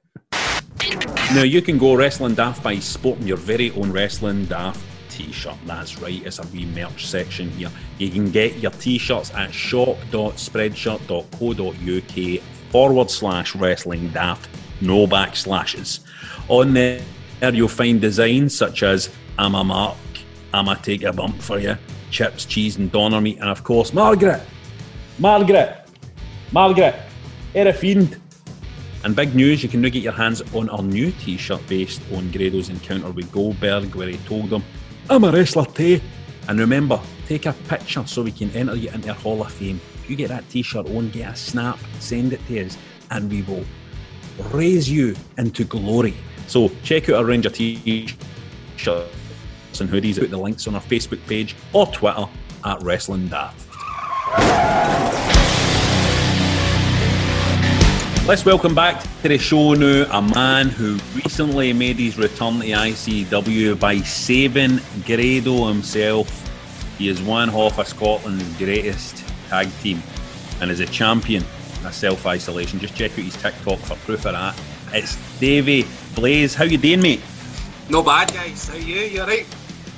now you can go wrestling daft by sporting your very own wrestling daft t-shirt. That's right, it's a wee merch section here. You can get your t-shirts at shop.spreadshirt.co.uk forward slash wrestling daft, no backslashes. On there you'll find designs such as I'm a mark, I'm a take a bump for you, chips, cheese and doner meat, and of course Margaret, Margaret, Margaret, you're fiend. And big news, you can now get your hands on our new t-shirt based on Grado's encounter with Goldberg where he told him, I'm a wrestler too. And remember, take a picture so we can enter you into our Hall of Fame. You get that t-shirt on, get a snap, send it to us, and we will raise you into glory. So check out our range of t-shirts and hoodies. Put the links on our Facebook page or Twitter at Wrestling Daft. Let's welcome back to the show now a man who recently made his return to the ICW by saving Grado himself. He is one half of Scotland's greatest tag team and is a champion of self isolation. Just check out his TikTok for proof of that. It's Davey Blaze. How you doing, mate? No bad, guys. How you? You alright?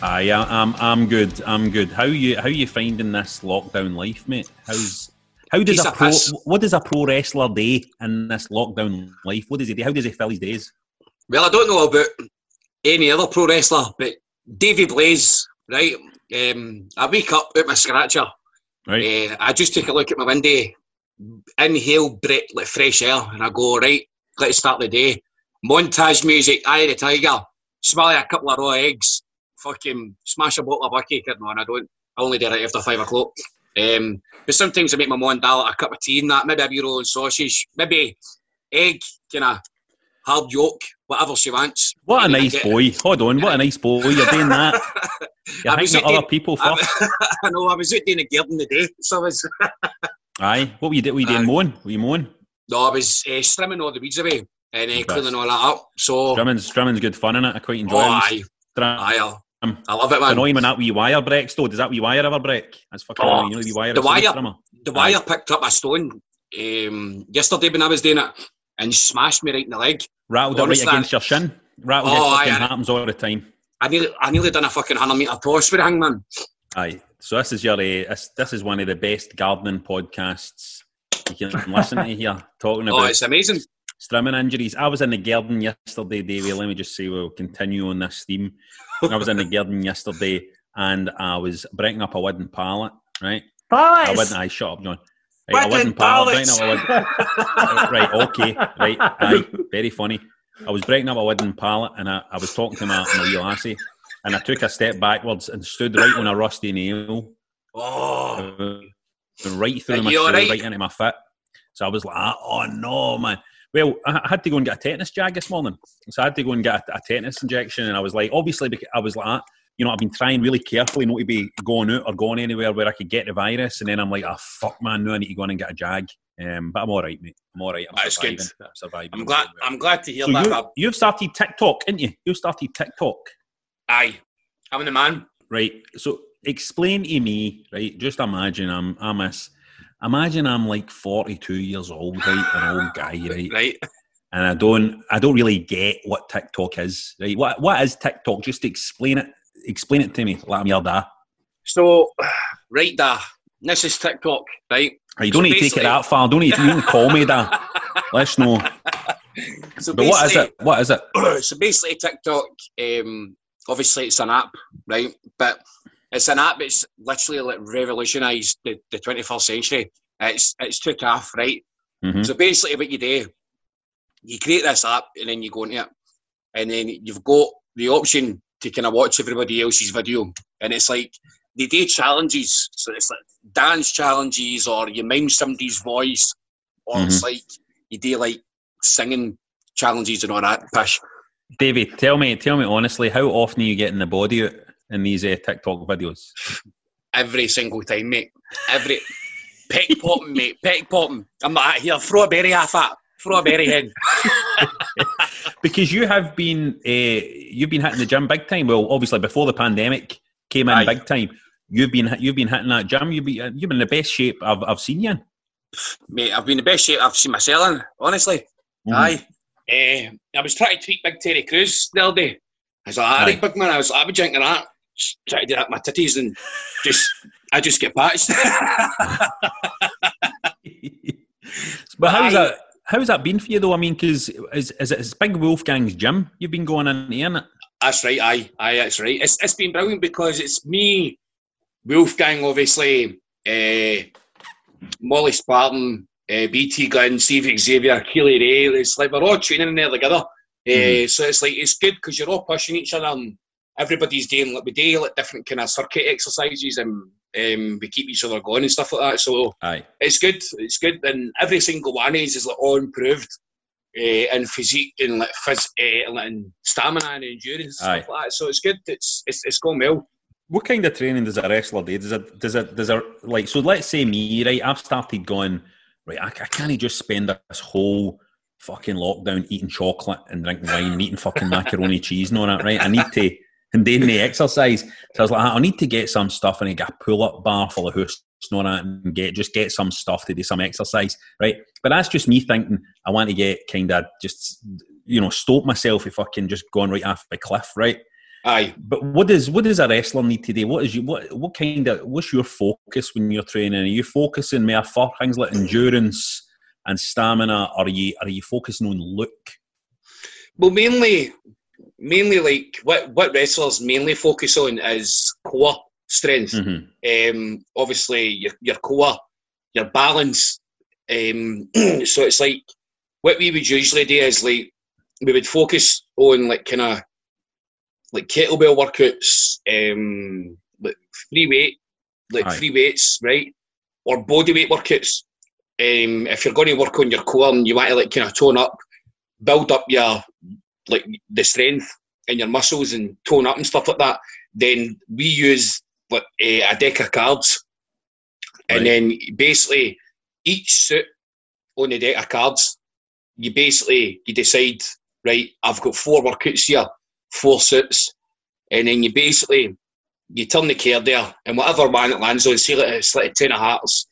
Aye, I'm, I'm good. I'm good. How you how you finding this lockdown life, mate? How's how does a pro what does a pro wrestler do in this lockdown life? What does he do? How does he fill his days? Well, I don't know about any other pro wrestler, but Davey Blaze, right? Um, I wake up with my scratcher. Right. Uh, I just take a look at my window, inhale breath like fresh air, and I go right. Let's start the day. Montage music, Eye of the Tiger. Smell a couple of raw eggs. Fucking smash a bottle of bucky. Kidding on, I don't. I only do it after five o'clock. Um, but sometimes I make my mum dial a cup of tea and that. Maybe a wee roll and sausage. Maybe egg, kind of hard yolk, whatever she wants. What a And I nice boy. Hold on, what a nice boy. You're doing *laughs* that. You're I thinking other people I, first. *laughs* I know, I was out doing a garden today, so I was. *laughs* Aye. What were you doing? Were you doing mowing? Were you mowing? No, I was uh, strimming all the weeds away and uh, cleaning all that up. So, Drummond's, Drummond's good fun in it. I quite enjoy oh, it. aye, aye, Um, I love it, man. annoying when that wee wire breaks though. Does that wee wire ever break? That's fucking Oh, annoying. You know wee wire the wire- The wire picked up a stone um, yesterday when I was doing it and smashed me right in the leg. Rattled it right Honestly, against your shin. Rattled Oh, it fucking aye, happens all the time. I nearly, I nearly done a fucking 100 metre toss with the hangman. Aye. So this is your uh, this, this is one of the best gardening podcasts you can listen to here *laughs* talking about Oh, it's amazing. Strimming injuries. I was in the garden yesterday, Davey. Let me just say we'll continue on this theme. I was in the *laughs* garden yesterday and I was breaking up a wooden pallet, right? i Palace! wooden, aye, shut up, John. Right, a Wooden wooden pallet, pallets. a *laughs* wooden, right, okay, right, aye, *laughs* very funny. I was breaking up a wooden pallet and I, I was talking to my, my wee lassie and I took a step backwards and stood right on a rusty nail Oh, right through Are my shoe, alright? right into my foot. So I was like, "Ah, oh no, man. Well, I had to go and get a tetanus jag this morning. So I had to go and get a, a tetanus injection. And I was like, obviously, I was like, ah, you know, I've been trying really carefully not to be going out or going anywhere where I could get the virus. And then I'm like, oh, fuck, man, no, I need to go in and get a jag. Um, but I'm all right, mate. I'm all right. I'm That's surviving. good. I'm surviving. I'm glad. I'm glad to hear So that. You, you've started TikTok, didn't you? You've started TikTok. Aye, I'm the man. Right. So explain to me, right? Just imagine I'm I'm a, imagine I'm like 42 years old, right? An old guy, *laughs* right? Right. And I don't I don't really get what TikTok is, right? What what is TikTok? Just explain it. Explain it to me. Like I'm your dad. So, *sighs* right there. This is TikTok, right? You don't So need to take it that far. Don't need to, don't call me that. *laughs* Let's know. So But what is it? What is it? *clears throat* so basically TikTok, um, obviously it's an app, right? But it's an app that's literally like revolutionised the, the 21st century. It's it's took off, right? Mhm. So basically what you do, you create this app and then you go into it. And then you've got the option to kind of watch everybody else's video. And it's like they do challenges. So it's like dance challenges or you mime somebody's voice. Or it's like you do like singing challenges and all that pish. David, tell me, tell me honestly, how often are you getting the body out in these uh, TikTok videos? every single time, mate. Every peck popping, mate. Peck popping. I'm like here. Throw a berry off that. Throw a berry in. *laughs* because you have been uh, you've been hitting the gym big time. Well, obviously before the pandemic came in Aye. big time. you've been you've been hitting that gym. You've been you've been in the best shape I've I've seen you in. Mate, I've been in the best shape I've seen myself in, honestly. Mhm. Aye. Eh, I was trying to tweet Big Terry Crews the other day. I was like, Aye. alright, big man, I was like, I'll be drinking that. Try to do that my titties and just, I just get patched. *laughs* But how's Aye. that? How's that been for you though? I mean, because is is it it's Big Wolfgang's gym you've been going in here. That's right, aye, aye, that's right. It's, it's been brilliant because it's me, Wolfgang, obviously, uh, Molly Spartan, uh, BT Gunn, Steve Xavier, Kay Lee Ray. It's like we're all training in there together. Uh, so it's like it's good because you're all pushing each other and everybody's doing like we do like different kind of circuit exercises and um, we keep each other going and stuff like that. So Aye. it's good. It's good, and every single one of these is like all improved uh, in physique and like phys- uh, like in stamina and endurance and Aye. stuff like that. So it's good. It's it's it's going well. What kind of training does a wrestler do? Does it does it does it like so? Let's say me, right? I've started going right. I, I can't just spend this whole fucking lockdown eating chocolate and drinking wine and eating fucking macaroni cheese and all that, right? I need to and doing the exercise. So I was like, ah, I need to get some stuff and I get a pull up bar full of house and all that and get just get some stuff to do some exercise, right? But that's just me thinking I want to get kind of just you know stop myself if I can just going right off the cliff, right? Aye. But what does what does a wrestler need today? What is you what what kind of what's your focus when you're training? Are you focusing more for things like endurance and stamina? Or are you are you focusing on look? Well, mainly, mainly like what what wrestlers mainly focus on is core strength. Mhm. Um, obviously, your your core, your balance. Um, *clears throat* so it's like what we would usually do is like we would focus on like kind of like kettlebell workouts, um, like free weight, like Aye. free weights, right, or body weight workouts. Um, if you're going to work on your core and you want to like kind of tone up, build up your like the strength in your muscles and tone up and stuff like that, then we use like eh, a, a deck of cards, and then basically each suit on the deck of cards, you basically you decide right. I've got four workouts here, four suits, and then you basically you turn the card there, and whatever one it lands on, say like it's like ten of hearts,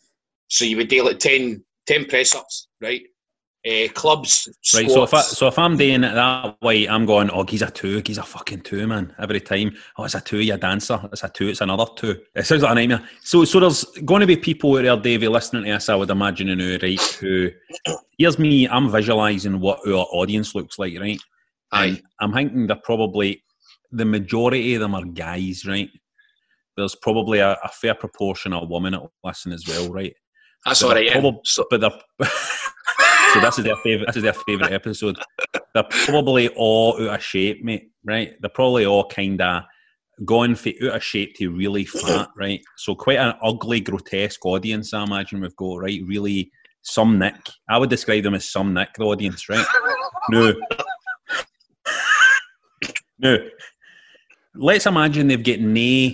so you would do like 10, 10 press ups, right? Uh, clubs, Right. So if I, so if I'm doing it that way, I'm going. Oh, he's a two. He's a fucking two, man. Every time. Oh, it's a two. You're a dancer. It's a two. It's another two. It sounds like a nightmare. So so there's going to be people out there, Davey, listening to us. I would imagine, now, right? Who here's me. I'm visualizing what our audience looks like, right? And Aye. I'm thinking they're probably the majority of them are guys, right? There's probably a, a fair proportion of women that listen as well, right? That's But all they're. Yeah. So, but they're *laughs* so this is their favorite. This is their favorite episode. They're probably all out of shape, mate. Right? They're probably all kind of going for out of shape to really fat, *clears throat* right? So quite an ugly, grotesque audience. I imagine we've got right. Really, some Nick. I would describe them as some Nick. The audience, right? No. No. Let's imagine they've got no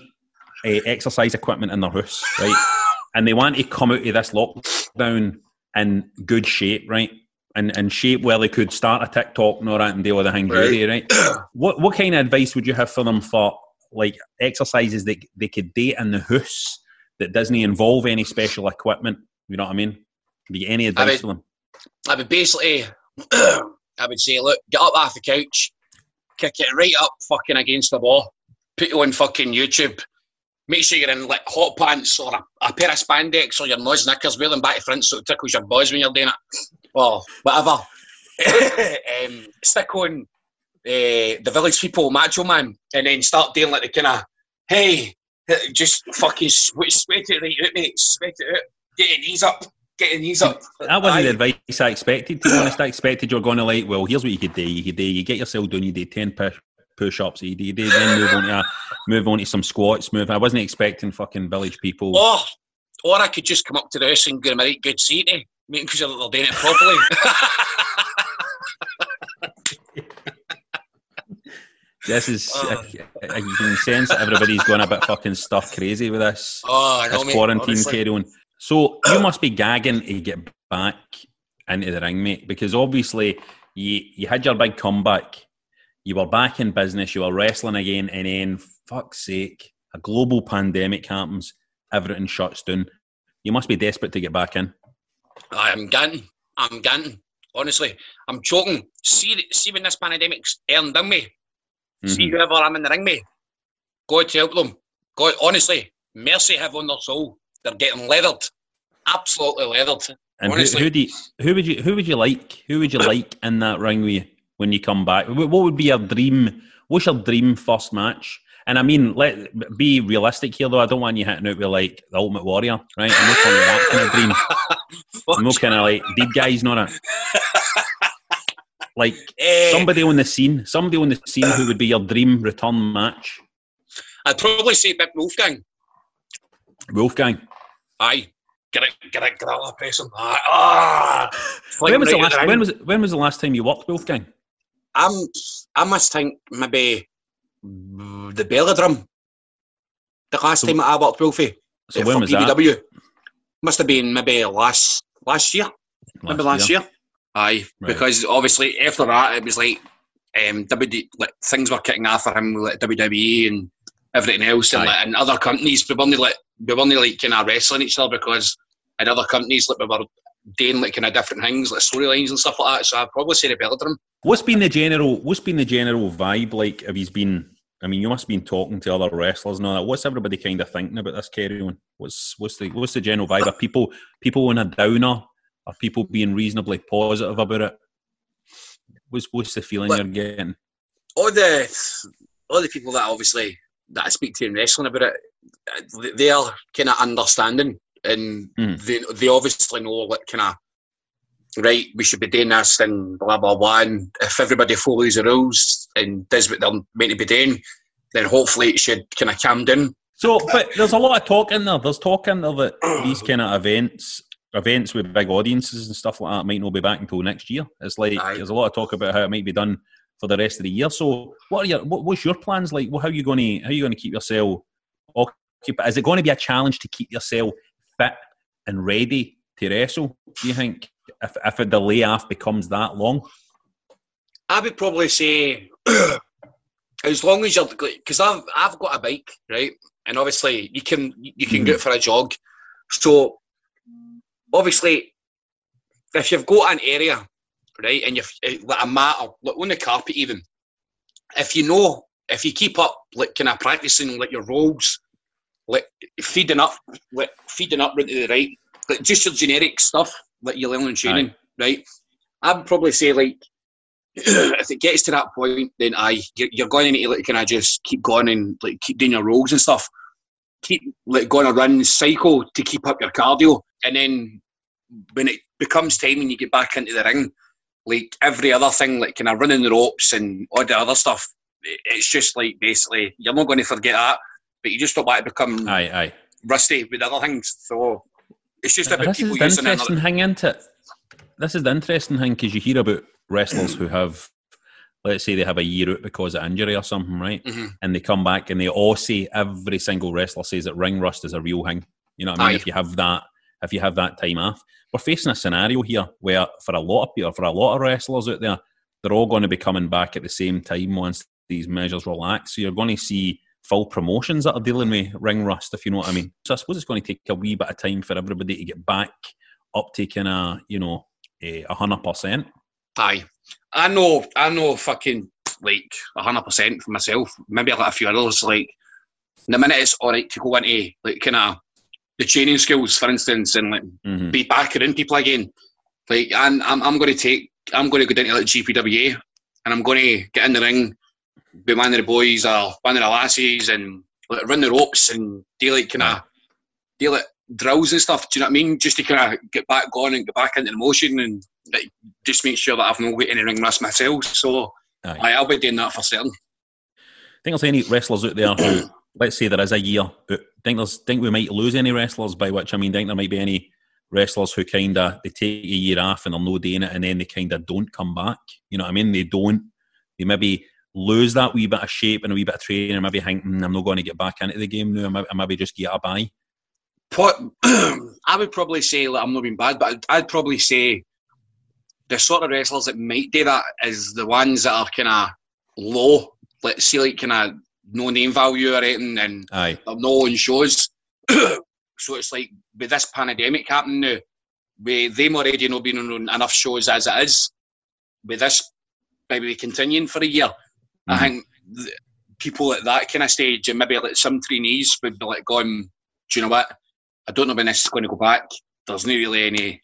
uh, exercise equipment in their house, right? and they want to come out of this lockdown in good shape, right? And in shape where they could start a TikTok and all that and deal with the things Right. right? *clears throat* what what kind of advice would you have for them for like exercises that they could do in the house that doesn't involve any special equipment? You know what I mean? Have you any advice mean- for them? I would basically, *clears throat* I would say, look, get up off the couch, kick it right up fucking against the wall, put it on fucking YouTube. Make sure you're in like hot pants or a, a pair of spandex or your nose knickers, wear them back to front so it tickles your boys when you're doing it. Or whatever. *laughs* um, stick on uh, the village people, Macho Man, and then start doing like the kind of, hey, just fucking sweat, sweat it right out, mate, sweat it out. Get your knees up, get your knees up. That wasn't Aye. the advice I expected. To be honest, I expected you're going to like, well, here's what you could do. You could do, you get yourself done. You do ten push push-ups. You do, then move on to a, move on to some squats. Move. I wasn't expecting fucking village people. Or, or I could just come up to the house and give them a right good seat, eh? Making sure that they're doing it properly. *laughs* This is Oh. uh, you can sense that everybody's going a bit fucking stuff crazy with this. oh, I know, this mate. quarantine carry on. So you must be gagging to get back into the ring, mate, because obviously you you had your big comeback. You were back in business. You were wrestling again, and then fuck's sake, a global pandemic happens, everything shuts down. You must be desperate to get back in. I'm ganting. I'm ganting. Honestly, I'm choking. See, see when this pandemic's earned on me. See Mhm. whoever I'm in the ring with. God help them. God, honestly, mercy have on their soul. They're getting leathered. Absolutely leathered. And who, honestly. who do you, who would you who would you like? Who would you like in that ring with you when you come back? What would be your dream? What's your dream first match? And I mean, let be realistic here though. I don't want you hitting out with like the Ultimate Warrior, right? I'm not calling it that kind of dream. *laughs* I'm not kind of like deep guys, not a Like Eh, somebody on the scene, somebody on the scene who would be your dream return match. I'd probably say Big Wolfgang. Wolfgang. Aye. Get it, get it, get it, press him. Aye. Ah. When was the Right at last? When was when was the last time you worked Wolfgang? I'm, I must think maybe the Belladrum. The last So- time I worked Wolfie. So uh, when was that? Must have been maybe last last year. maybe last year. Aye, Right. because obviously after that it was like um, WD, like things were kicking off for him with like WWE and everything else, and, like, and other companies. We weren't like we weren't like kind of wrestling each other because in other companies like we were doing like kind of different things like storylines and stuff like that. So I'd probably say the Belladrum. What's been the general? What's been the general vibe like? Have you been? I mean, you must have been talking to other wrestlers and all that. What's everybody kind of thinking about this carry on? What's what's the what's the general vibe? Are people people on a downer? Are people being reasonably positive about it? What's what's the feeling Well- you're getting? all the all the people that obviously that I speak to in wrestling about it, they are kind of understanding and Mm. they they obviously know what kind of right we should be doing this and blah blah blah. And if everybody follows the rules and does what they're meant to be doing, then hopefully it should kind of calm down. So, but there's a lot of talk in there. There's talk in there that these kind of events, events with big audiences and stuff like that, might not be back until next year. It's like Aye. there's a lot of talk about how it might be done for the rest of the year. So, what are your what, what's your plans like? How are you going to how are you going to keep yourself occupied? Is it going to be a challenge to keep yourself fit and ready to wrestle? Do you think if if the layoff becomes that long? I would probably say *clears throat* as long as you're because I've I've got a bike right, and obviously you can you can go for a jog. So obviously, if you've got an area right, and you've eh, like a mat or like on the carpet even, if you know if you keep up like kind of practicing like your rolls, like feeding up like feeding up right to the right, like just your generic stuff like you learn in training, right? I would probably say like *clears throat* if it gets to that point, then I you're, you're going to need to like kind of just keep going and like keep doing your rolls and stuff. Keep like going a run cycle to keep up your cardio, and then when it becomes time and you get back into the ring, like every other thing, like kind of running the ropes and all the other stuff, it's just like basically you're not going to forget that, but you just don't want to become Aye, aye. rusty with other things. So it's just about This people is the using interesting thing, isn't it? This is the interesting thing because you hear about wrestlers who have, let's say, they have a year out because of injury or something, right? Mhm. And they come back and they all say every single wrestler says that ring rust is a real thing. You know what I mean? Aye. If you have that, if you have that time off, we're facing a scenario here where for a lot of people, for a lot of wrestlers out there, they're all going to be coming back at the same time once these measures relax. So you're going to see full promotions that are dealing with ring rust, if you know what I mean. So I suppose it's going to take a wee bit of time for everybody to get back up to kind of, you know, eh, a hundred percent. Aye. I know, I know fucking like a hundred percent for myself. Maybe like a few others. Like the minute it's alright to go into like kind of the training skills, for instance, and like Mhm. be back around people again. Like I'm, I'm, I'm going to take, I'm going to go down to like GPWA, and I'm going to get in the ring, be one of the boys or one of the lassies, and like, run the ropes and do like kind of, do like drills and stuff. Do you know what I mean? Just to kind of get back going and get back into the motion and like, just make sure that I've not got any ring rust myself. So Aye. I, I'll be doing that for certain. I think there's any wrestlers out there who, *coughs* let's say there is a year, but think there's think we might lose any wrestlers. By which I mean, I think there might be any wrestlers who kind of they take a year off and they're no doing it, and then they kind of don't come back. You know what I mean? They don't. They maybe lose that wee bit of shape and a wee bit of training, and maybe think, "Mm, I'm not going to get back into the game now. I maybe, just get a buy. What *clears throat* I would probably say, like, I'm not being bad, but I'd, I'd probably say the sort of wrestlers that might do that is the ones that are kind of low. Let's say, like, kind of no name value or anything, and Aye. they're no on shows. *clears throat* so it's like with this pandemic happening now, with them already not being on enough shows as it is, with this maybe continuing for a year, I Mhm. think th- people at that kind of stage and maybe like some trainees would be like going, do you know what? I don't know when this is going to go back. There's not really any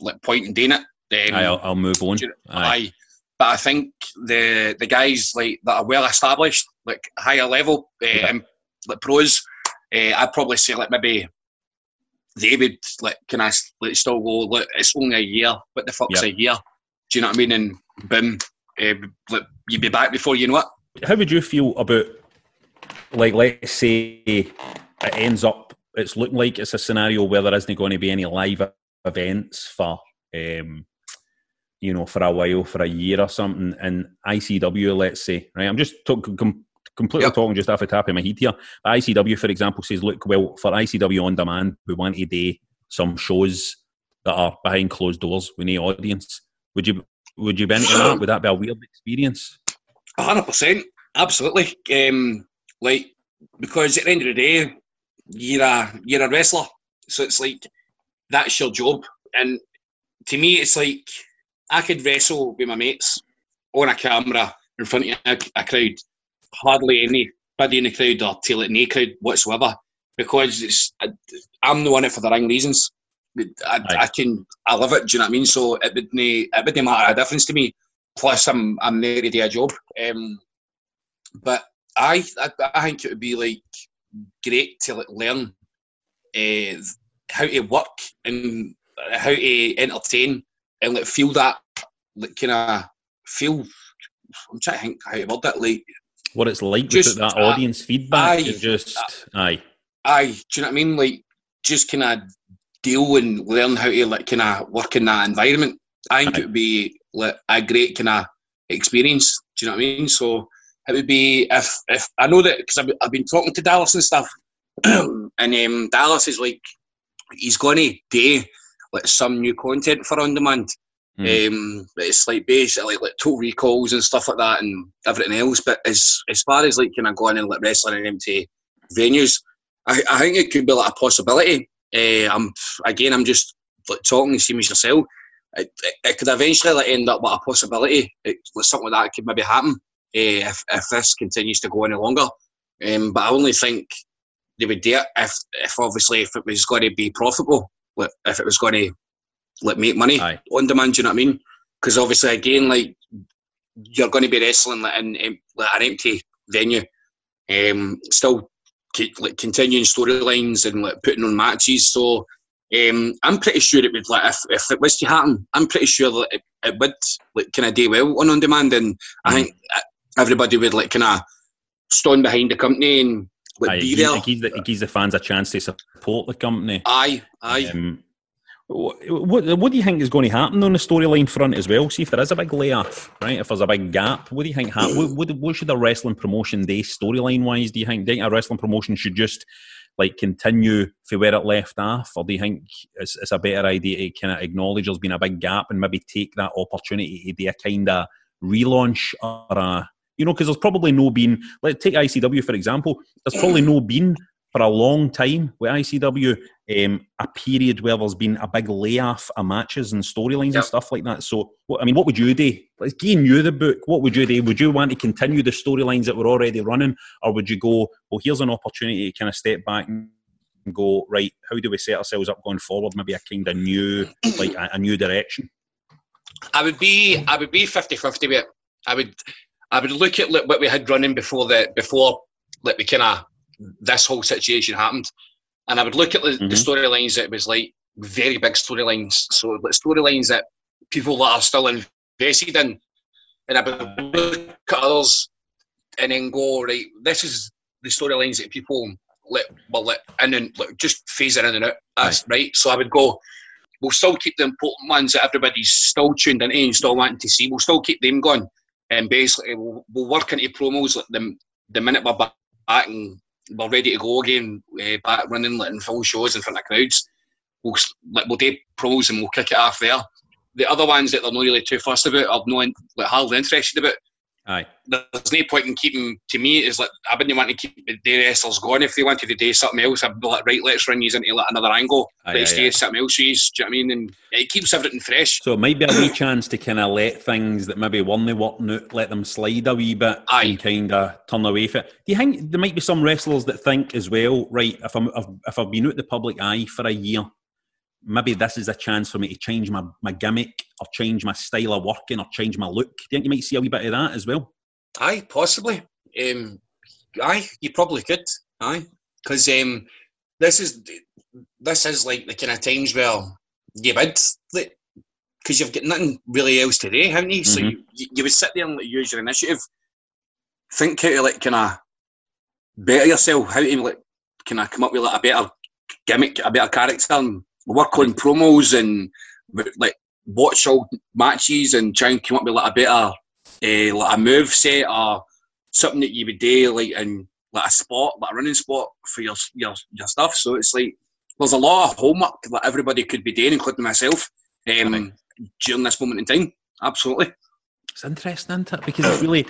like point in doing it. Um, Aye, I'll, I'll move on. you- Aye. Aye. But I think the the guys like that are well established, like higher level, uh, Yeah. like pros, uh, I'd probably say like maybe they would like can I like still go like it's only a year. What the fuck's Yeah. a year? Do you know what I mean? And boom, uh, you'd be back before you know it. How would you feel about, like, let's say it ends up, it's looking like it's a scenario where there isn't going to be any live events for, um, you know, for a while, for a year or something, and ICW, let's say, right? I'm just talking, com- completely Yep. talking just off the top of my head here. ICW, for example, says, look, well, for ICW on demand, we want to do some shows that are behind closed doors with no audience. Would you would you be into that? Would that be a weird experience? A hundred percent, absolutely. Um, like because at the end of the day, you're a you're a wrestler, so it's like that's your job. And to me, it's like I could wrestle with my mates on a camera in front of a, a crowd, hardly anybody in the crowd or tail it any crowd whatsoever, because it's I, I'm the one it for the wrong reasons. I, I can I love it. Do you know what I mean? So it wouldn't it wouldn't matter a difference to me. Plus, I'm I'm there to do a job. Um, but I, I I think it would be like great to like learn uh, how to work and how to entertain and like feel that like kind of feel. I'm trying to think how to word it. Like what it's like Just, without that uh, audience feedback. aye. Just aye, aye, do you know what I mean? Like just kind of deal and learn how to like kind of work in that environment. I think Aye. it would be like a great kind of experience. Do you know what I mean? So it would be if if I know that because I've, I've been talking to Dallas and stuff, *clears throat* and um, Dallas is like he's going to do like some new content for on demand. Mm. Um, but it's like basically like total recalls and stuff like that and everything else. But as as far as like kind of going and like wrestling in empty venues, I, I think it could be like a possibility. Uh, I'm again, I'm just talking the same as yourself. It, it, it could eventually like end up with a possibility. It, something like that could maybe happen uh, if if this continues to go any longer. Um, but I only think they would do it if if obviously if it was going to be profitable, like if it was going to like make money Aye. on demand. Do you know what I mean? Because obviously, again, like you're going to be wrestling like, in, in like, an empty venue, um, still like continuing storylines and like putting on matches. So um, I'm pretty sure it would like if, if it was to happen, I'm pretty sure that it, it would like kind of do well on on demand, and I think uh, everybody would like kind of stand behind the company and like aye. be there. it gives the, it gives the fans a chance to support the company. Aye, aye. Um, what, what, do you think is going to happen on the storyline front as well? See if there is a big layoff, right? If there's a big gap, what do you think? Ha- what, what, what should a wrestling promotion do storyline wise? Do you think? Do you think a wrestling promotion should just like continue for where it left off, or do you think it's, it's a better idea to kind of acknowledge there's been a big gap and maybe take that opportunity to do a kind of relaunch or a you know because there's probably no been like take ICW for example. There's probably no been for a long time with ICW um, a period where there's been a big layoff of matches and storylines Yep. and stuff like that. So, I mean, what would you do? Like, giving you the book, what would you do? Would you want to continue the storylines that were already running, or would you go, well, here's an opportunity to kind of step back and go, right, how do we set ourselves up going forward? Maybe a kind of new, like a, a new direction. I would be I would be 50-50 with it. I would I would look at what we had running before the before like we kind of this whole situation happened, and I would look at the, the Mhm. storylines that was like very big storylines. So storylines that people that are still invested in, and I would look at others and then go right. This is the storylines that people let well let in and like, just phasing in and out. That's right. So I would go we'll still keep the important ones that everybody's still tuned into and still wanting to see. We'll still keep them going, and basically we'll, we'll work into promos like the the minute we're back and we're ready to go again, uh, back running in full shows in front of crowds. We'll we'll do promos and we'll kick it off there. The other ones that they're not really too fussed about, or not like hardly interested about, Aye. There's no point in keeping. To me, it's like I wouldn't want to keep the day wrestlers going. If they wanted to do something else, I'd be like, right, let's run these into like another angle. Aye, let's aye, do aye. something else. Use, do you know what I mean? And it keeps everything fresh. So it might be a wee chance to kind of let things that maybe weren't working out, let them slide a wee bit Aye. and kind of turn away from it. Do you think there might be some wrestlers that think as well, right, if, I'm, if, if I've been out the public eye for a year, maybe this is a chance for me to change my, my gimmick or change my style of working or change my look? Do you think you might see a wee bit of that as well? Aye, possibly. Um, aye, you probably could. Aye, because um, this is this is like the kind of times where you would because you've got nothing really else to do, haven't you? So Mhm. you, you you would sit there and use your initiative, think how to like kind of better yourself, how to like kind of come up with like a better gimmick, a better character, and work on promos and like watch all matches and try and come up with like a better uh, like a move set or something that you would do like in like a spot, like a running spot for your your your stuff. So it's like there's a lot of homework that everybody could be doing, including myself, um, during this moment in time. Absolutely. It's interesting, isn't it? Because it's really,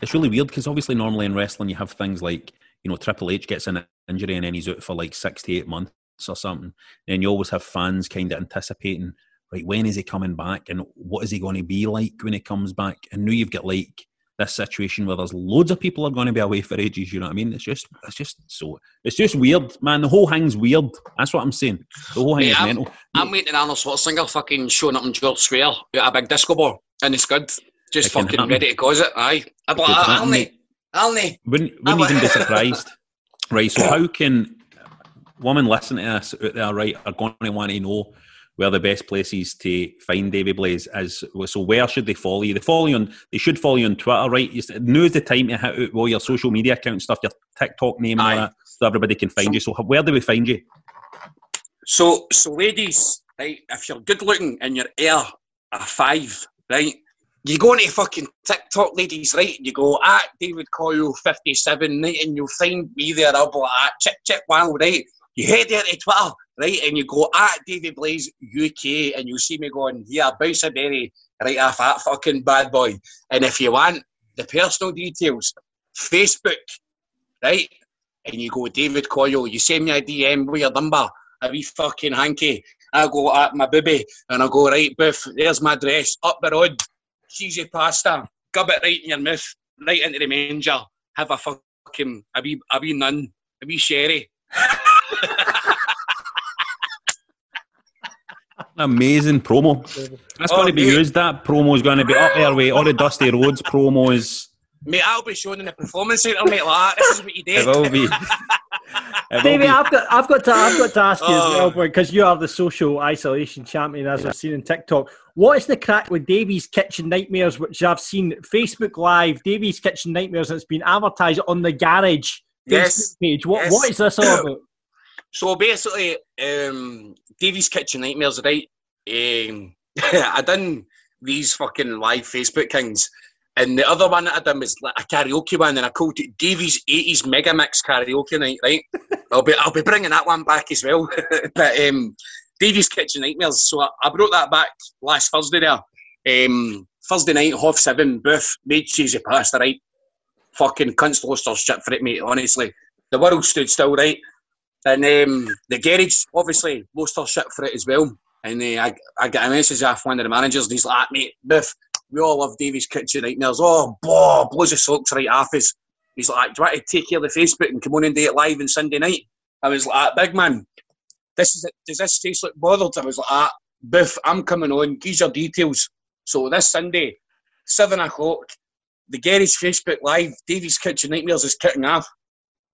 it's really weird. Because obviously, normally in wrestling, you have things like you know Triple H gets an injury and then he's out for like six to eight months or something. And you always have fans kind of anticipating, right, when is he coming back and what is he going to be like when he comes back? And now you've got like this situation where there's loads of people are going to be away for ages. You know what I mean? It's just, it's just so, it's just weird, man. The whole thing's weird. That's what I'm saying. The whole thing is I'm, mental. I'm waiting Arnold Schwarzenegger fucking showing up in George Square with a big disco ball and it's good. Just It fucking ready to cause it. Aye. It like, could happen, Arnie, mate. Arnie. Wouldn't, I wouldn't even be wa- *laughs* surprised. Right, so how can women listening to this out there, right, are going to want to know where the best places to find Davey Blaze is. So where should they follow you? They follow you on, they should follow you on Twitter, right? Now's the time to hit out all your social media account stuff, your TikTok name and that, so everybody can find you. So where do we find you? So, so ladies, right, if you're good looking and you're air a five, right, you go into fucking TikTok, ladies, right, and you go at David Coyle 57, right, and you'll find me there, I'll be like, ah, at chick chick wow, right, you head there to Twitter, right, and you go at David Blaze UK, and you'll see me going, yeah, bounce a berry, right off that fucking bad boy. And if you want the personal details, Facebook, right, and you go David Coyle, you send me a DM with your number, a wee fucking hanky. I go at my booby and I go, right, Biff, there's my address, up the road, cheesy pasta, gub it right in your mouth, right into the manger, have a fucking, a wee, a wee nun, a wee sherry. *laughs* Amazing promo. That's Oh, going to be mate. used. That promo is going to be up there with all the Dusty Rhodes promos. Mate, I'll be showing in the performance centre, mate, like. This is what you It do. will be. *laughs* It will Davey, be. I've got, I've got to, I've got to ask you as Oh. well, because you are the social isolation champion, as I've seen in TikTok. What is the crack with Davey's Kitchen Nightmares, which I've seen Facebook Live, Davey's Kitchen Nightmares, and it's been advertised on the Garage Yes, Facebook page. What, yes. what is this all about? So basically, um, Davey's Kitchen Nightmares, right? Um, *laughs* I done these fucking live Facebook things, and the other one that I done was like a karaoke one, and I called it Davey's 80s Mega Mix Karaoke Night, right? *laughs* I'll be I'll be bringing that one back as well. *laughs* but um, Davey's Kitchen Nightmares, so I, I brought that back last Thursday there. Um, Thursday night, half seven, booth, made cheesy pasta, right? Fucking cunts lost their shit for it, mate, honestly. The world stood still, right? And um, the garage obviously lost her shit for it as well. And uh, I, I got a message off one of the managers, and he's like, "Ah, mate, Biff, we all love Davey's Kitchen Nightmares. Oh, boh, blows his socks right off us. He's like, do want to take care of the Facebook and come on and do it live on Sunday night? I was like, "Ah, big man, this is it. Does this taste like bothered? I was like, ah, Biff, I'm coming on. These are details. So this Sunday, seven o'clock, the Gary's Facebook Live, Davey's Kitchen Nightmares is kicking off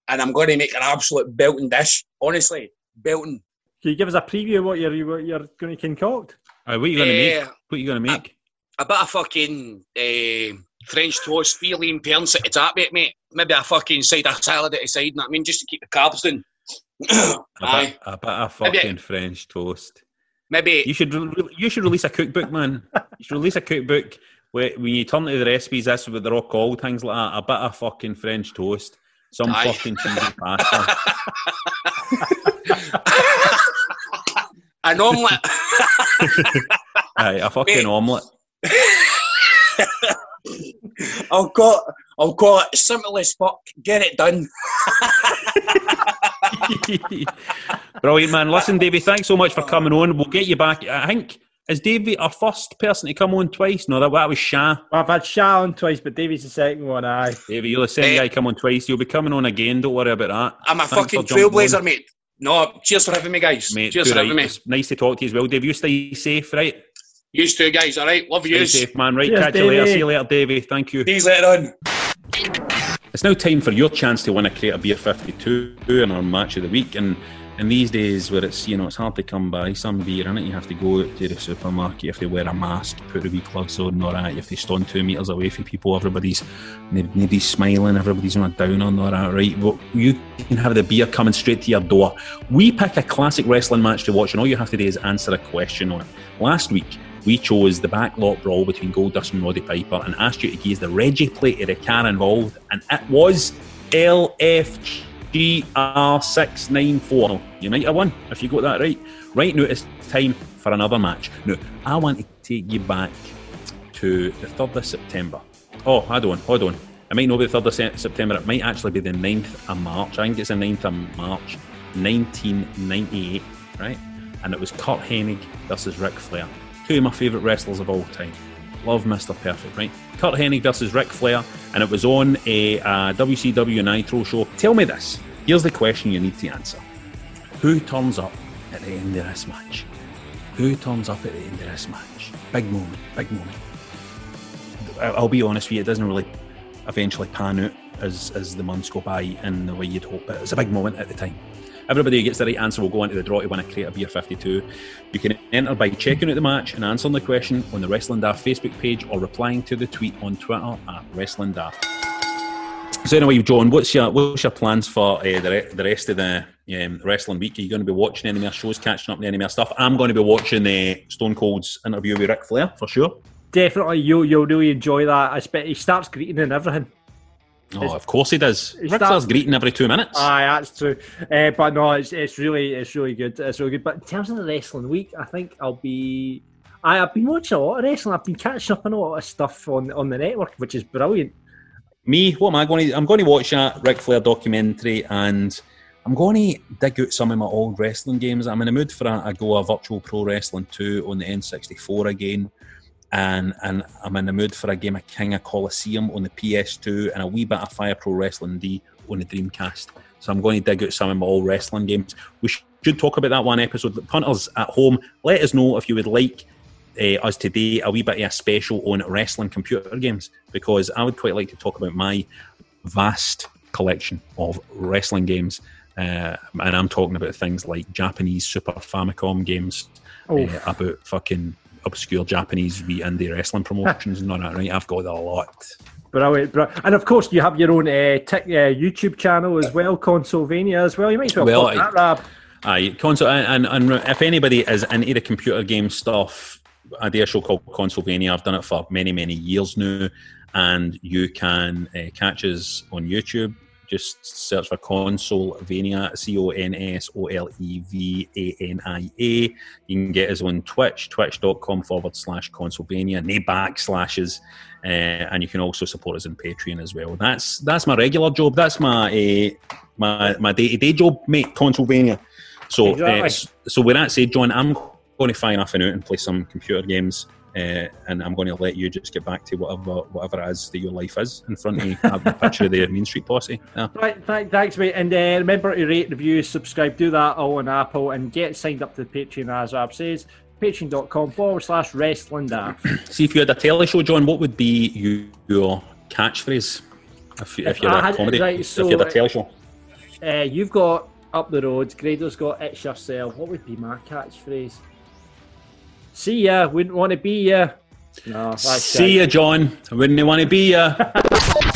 and I'm going to make an absolute belting dish. Honestly, belting. Can you give us a preview of what you're, what you're going to concoct? Aye, what are you going to Eh, make? What are you going to make? A bit of fucking uh, French toast, feline parents at the top, mate, mate. Maybe a fucking side of salad at the side, you know I mean? Just to keep the carbs down. A Aye. bit, a bit of Maybe- fucking French toast. Maybe You should re- you should release a cookbook, man. You should release a cookbook where when you turn to the recipes, that's what they're all called, things like that. A bit of fucking French toast, some Aye. fucking cheesy pasta. *laughs* an omelette. *laughs* Aye, a fucking Mate. omelette. *laughs* I'll call I'll call it simple as fuck. Get it done. Brilliant, man. Listen, Davey, thanks so much for coming on. We'll get you back. I think, is Davey our first person to come on twice? No, that, that was Shah. I've had Shah on twice, but Davey's the second one. Aye. Davey, you're the same Eh. guy come on twice. You'll be coming on again. Don't worry about that. I'm a Thanks fucking trailblazer, on. mate. No, cheers for having me, guys. Mate, cheers for right. having me. It's nice to talk to you as well, Dave. You stay safe, right? You two guys, all right? Love Stay you. safe, man. Right, Cheers, catch you later. Davey. See you later, Davey. Thank you. Please later on. It's now time for your chance to win a crate of beer 52 in our match of the week. And in these days where it's you know it's hard to come by some beer in it, you have to go to the supermarket, If they wear a mask, put the wee gloves on, all. You have to stand two meters away from people. Everybody's nobody's smiling, everybody's on a down on all that, right? Well, you can have the beer coming straight to your door. We pick a classic wrestling match to watch, and all you have to do is answer a question on it. Last week. We chose the backlot brawl between Goldust and Roddy Piper and asked you to give the Reggie plate of the car involved, and it was LFGR694. You might have won if you got that right. Right now, it's time for another match. Now, I want to take you back to the 3rd of September. Oh, hold on, hold on. It might not be the 3rd of Se- September, it might actually be the 9th of March. I think it's the 9th of March 1998, right? And it was Curt Hennig versus Ric Flair. Two of my favourite wrestlers of all time. Love Mr. Perfect, right? Curt Hennig versus Ric Flair, and it was on a, uh WCW Nitro show. Tell me this. Here's the question you need to answer. Who turns up at the end of this match? Who turns up at the end of this match? Big moment, big moment. I'll be honest with you, it doesn't really eventually pan out as, as the months go by in the way you'd hope, but it's a big moment at the time. Everybody who gets the right answer will go into the draw to win a crate of beer 52. You can enter by checking out the match and answering the question on the Wrestling Daft Facebook page or replying to the tweet on Twitter at Wrestling Daft. So anyway, John, what's your what's your plans for uh, the, re- the rest of the um, wrestling week? Are you going to be watching any more shows, catching up on any more stuff? I'm going to be watching uh, Stone Cold's interview with Ric Flair for sure. Definitely, you you'll really enjoy that. I expect he starts greeting and everything. Oh, of course he does. Ric starts- Flair's greeting every two minutes. Aye, that's true. Uh, but no, it's, it's really it's really good. It's really good. But in terms of the wrestling week, I think I'll be. I, I've been watching a lot of wrestling. I've been catching up on a lot of stuff on on the network, which is brilliant. Me, what am I going to? I'm going to watch that Ric Flair documentary, and I'm going to dig out some of my old wrestling games. I'm in the mood for a, a go of Virtual Pro Wrestling 2 on the N64 again, and and I'm in the mood for a game of King of Colosseum on the PS2 and a wee bit of Fire Pro Wrestling D on the Dreamcast. So I'm going to dig out some of my old wrestling games. We should talk about that one episode. The punters at home, let us know if you would like uh, us today a wee bit of a special on wrestling computer games because I would quite like to talk about my vast collection of wrestling games. Uh, and I'm talking about things like Japanese Super Famicom games, Oh. uh, about fucking obscure Japanese wee indie wrestling *laughs* promotions and all that, right? I've got a lot. Brilliant, brilliant. And of course, you have your own uh, tic, uh, YouTube channel as well, Consolevania as well. You might as well, Well, I- that, Rab. Aye, console, and, and if anybody is into the computer game stuff, I do a show called Consolevania. I've done it for many, many years now, and you can uh, catch us on YouTube. Just search for Consolevania, C O N S O L E V A N I A. You can get us on Twitch, twitch.com forward slash Consolevania, no backslashes. Uh, and you can also support us on Patreon as well. That's that's my regular job. That's my uh, my my day to day job, mate. Consolevania. So, Exactly. uh, so with that said, John, I'm going to find off and out and play some computer games, uh, and I'm going to let you just get back to whatever whatever it is that your life is in front of you. Have a picture of the Mean Street Posse. Yeah. *laughs* Right, th- thanks, mate. And uh, remember to rate, review, subscribe, do that all on Apple, and get signed up to the Patreon, as Rab says. Patreon.com forward slash wrestling daft. *clears throat* See if you had a telly show, John. What would be you, your catchphrase if, you- if If you're I a had- comedy? right, if you had a telly show. Uh, you've got up the road. Grado's got it's yourself. What would be my catchphrase? See ya. Wouldn't want to be ya. No, See ya, John. Wouldn't want to be ya. *laughs*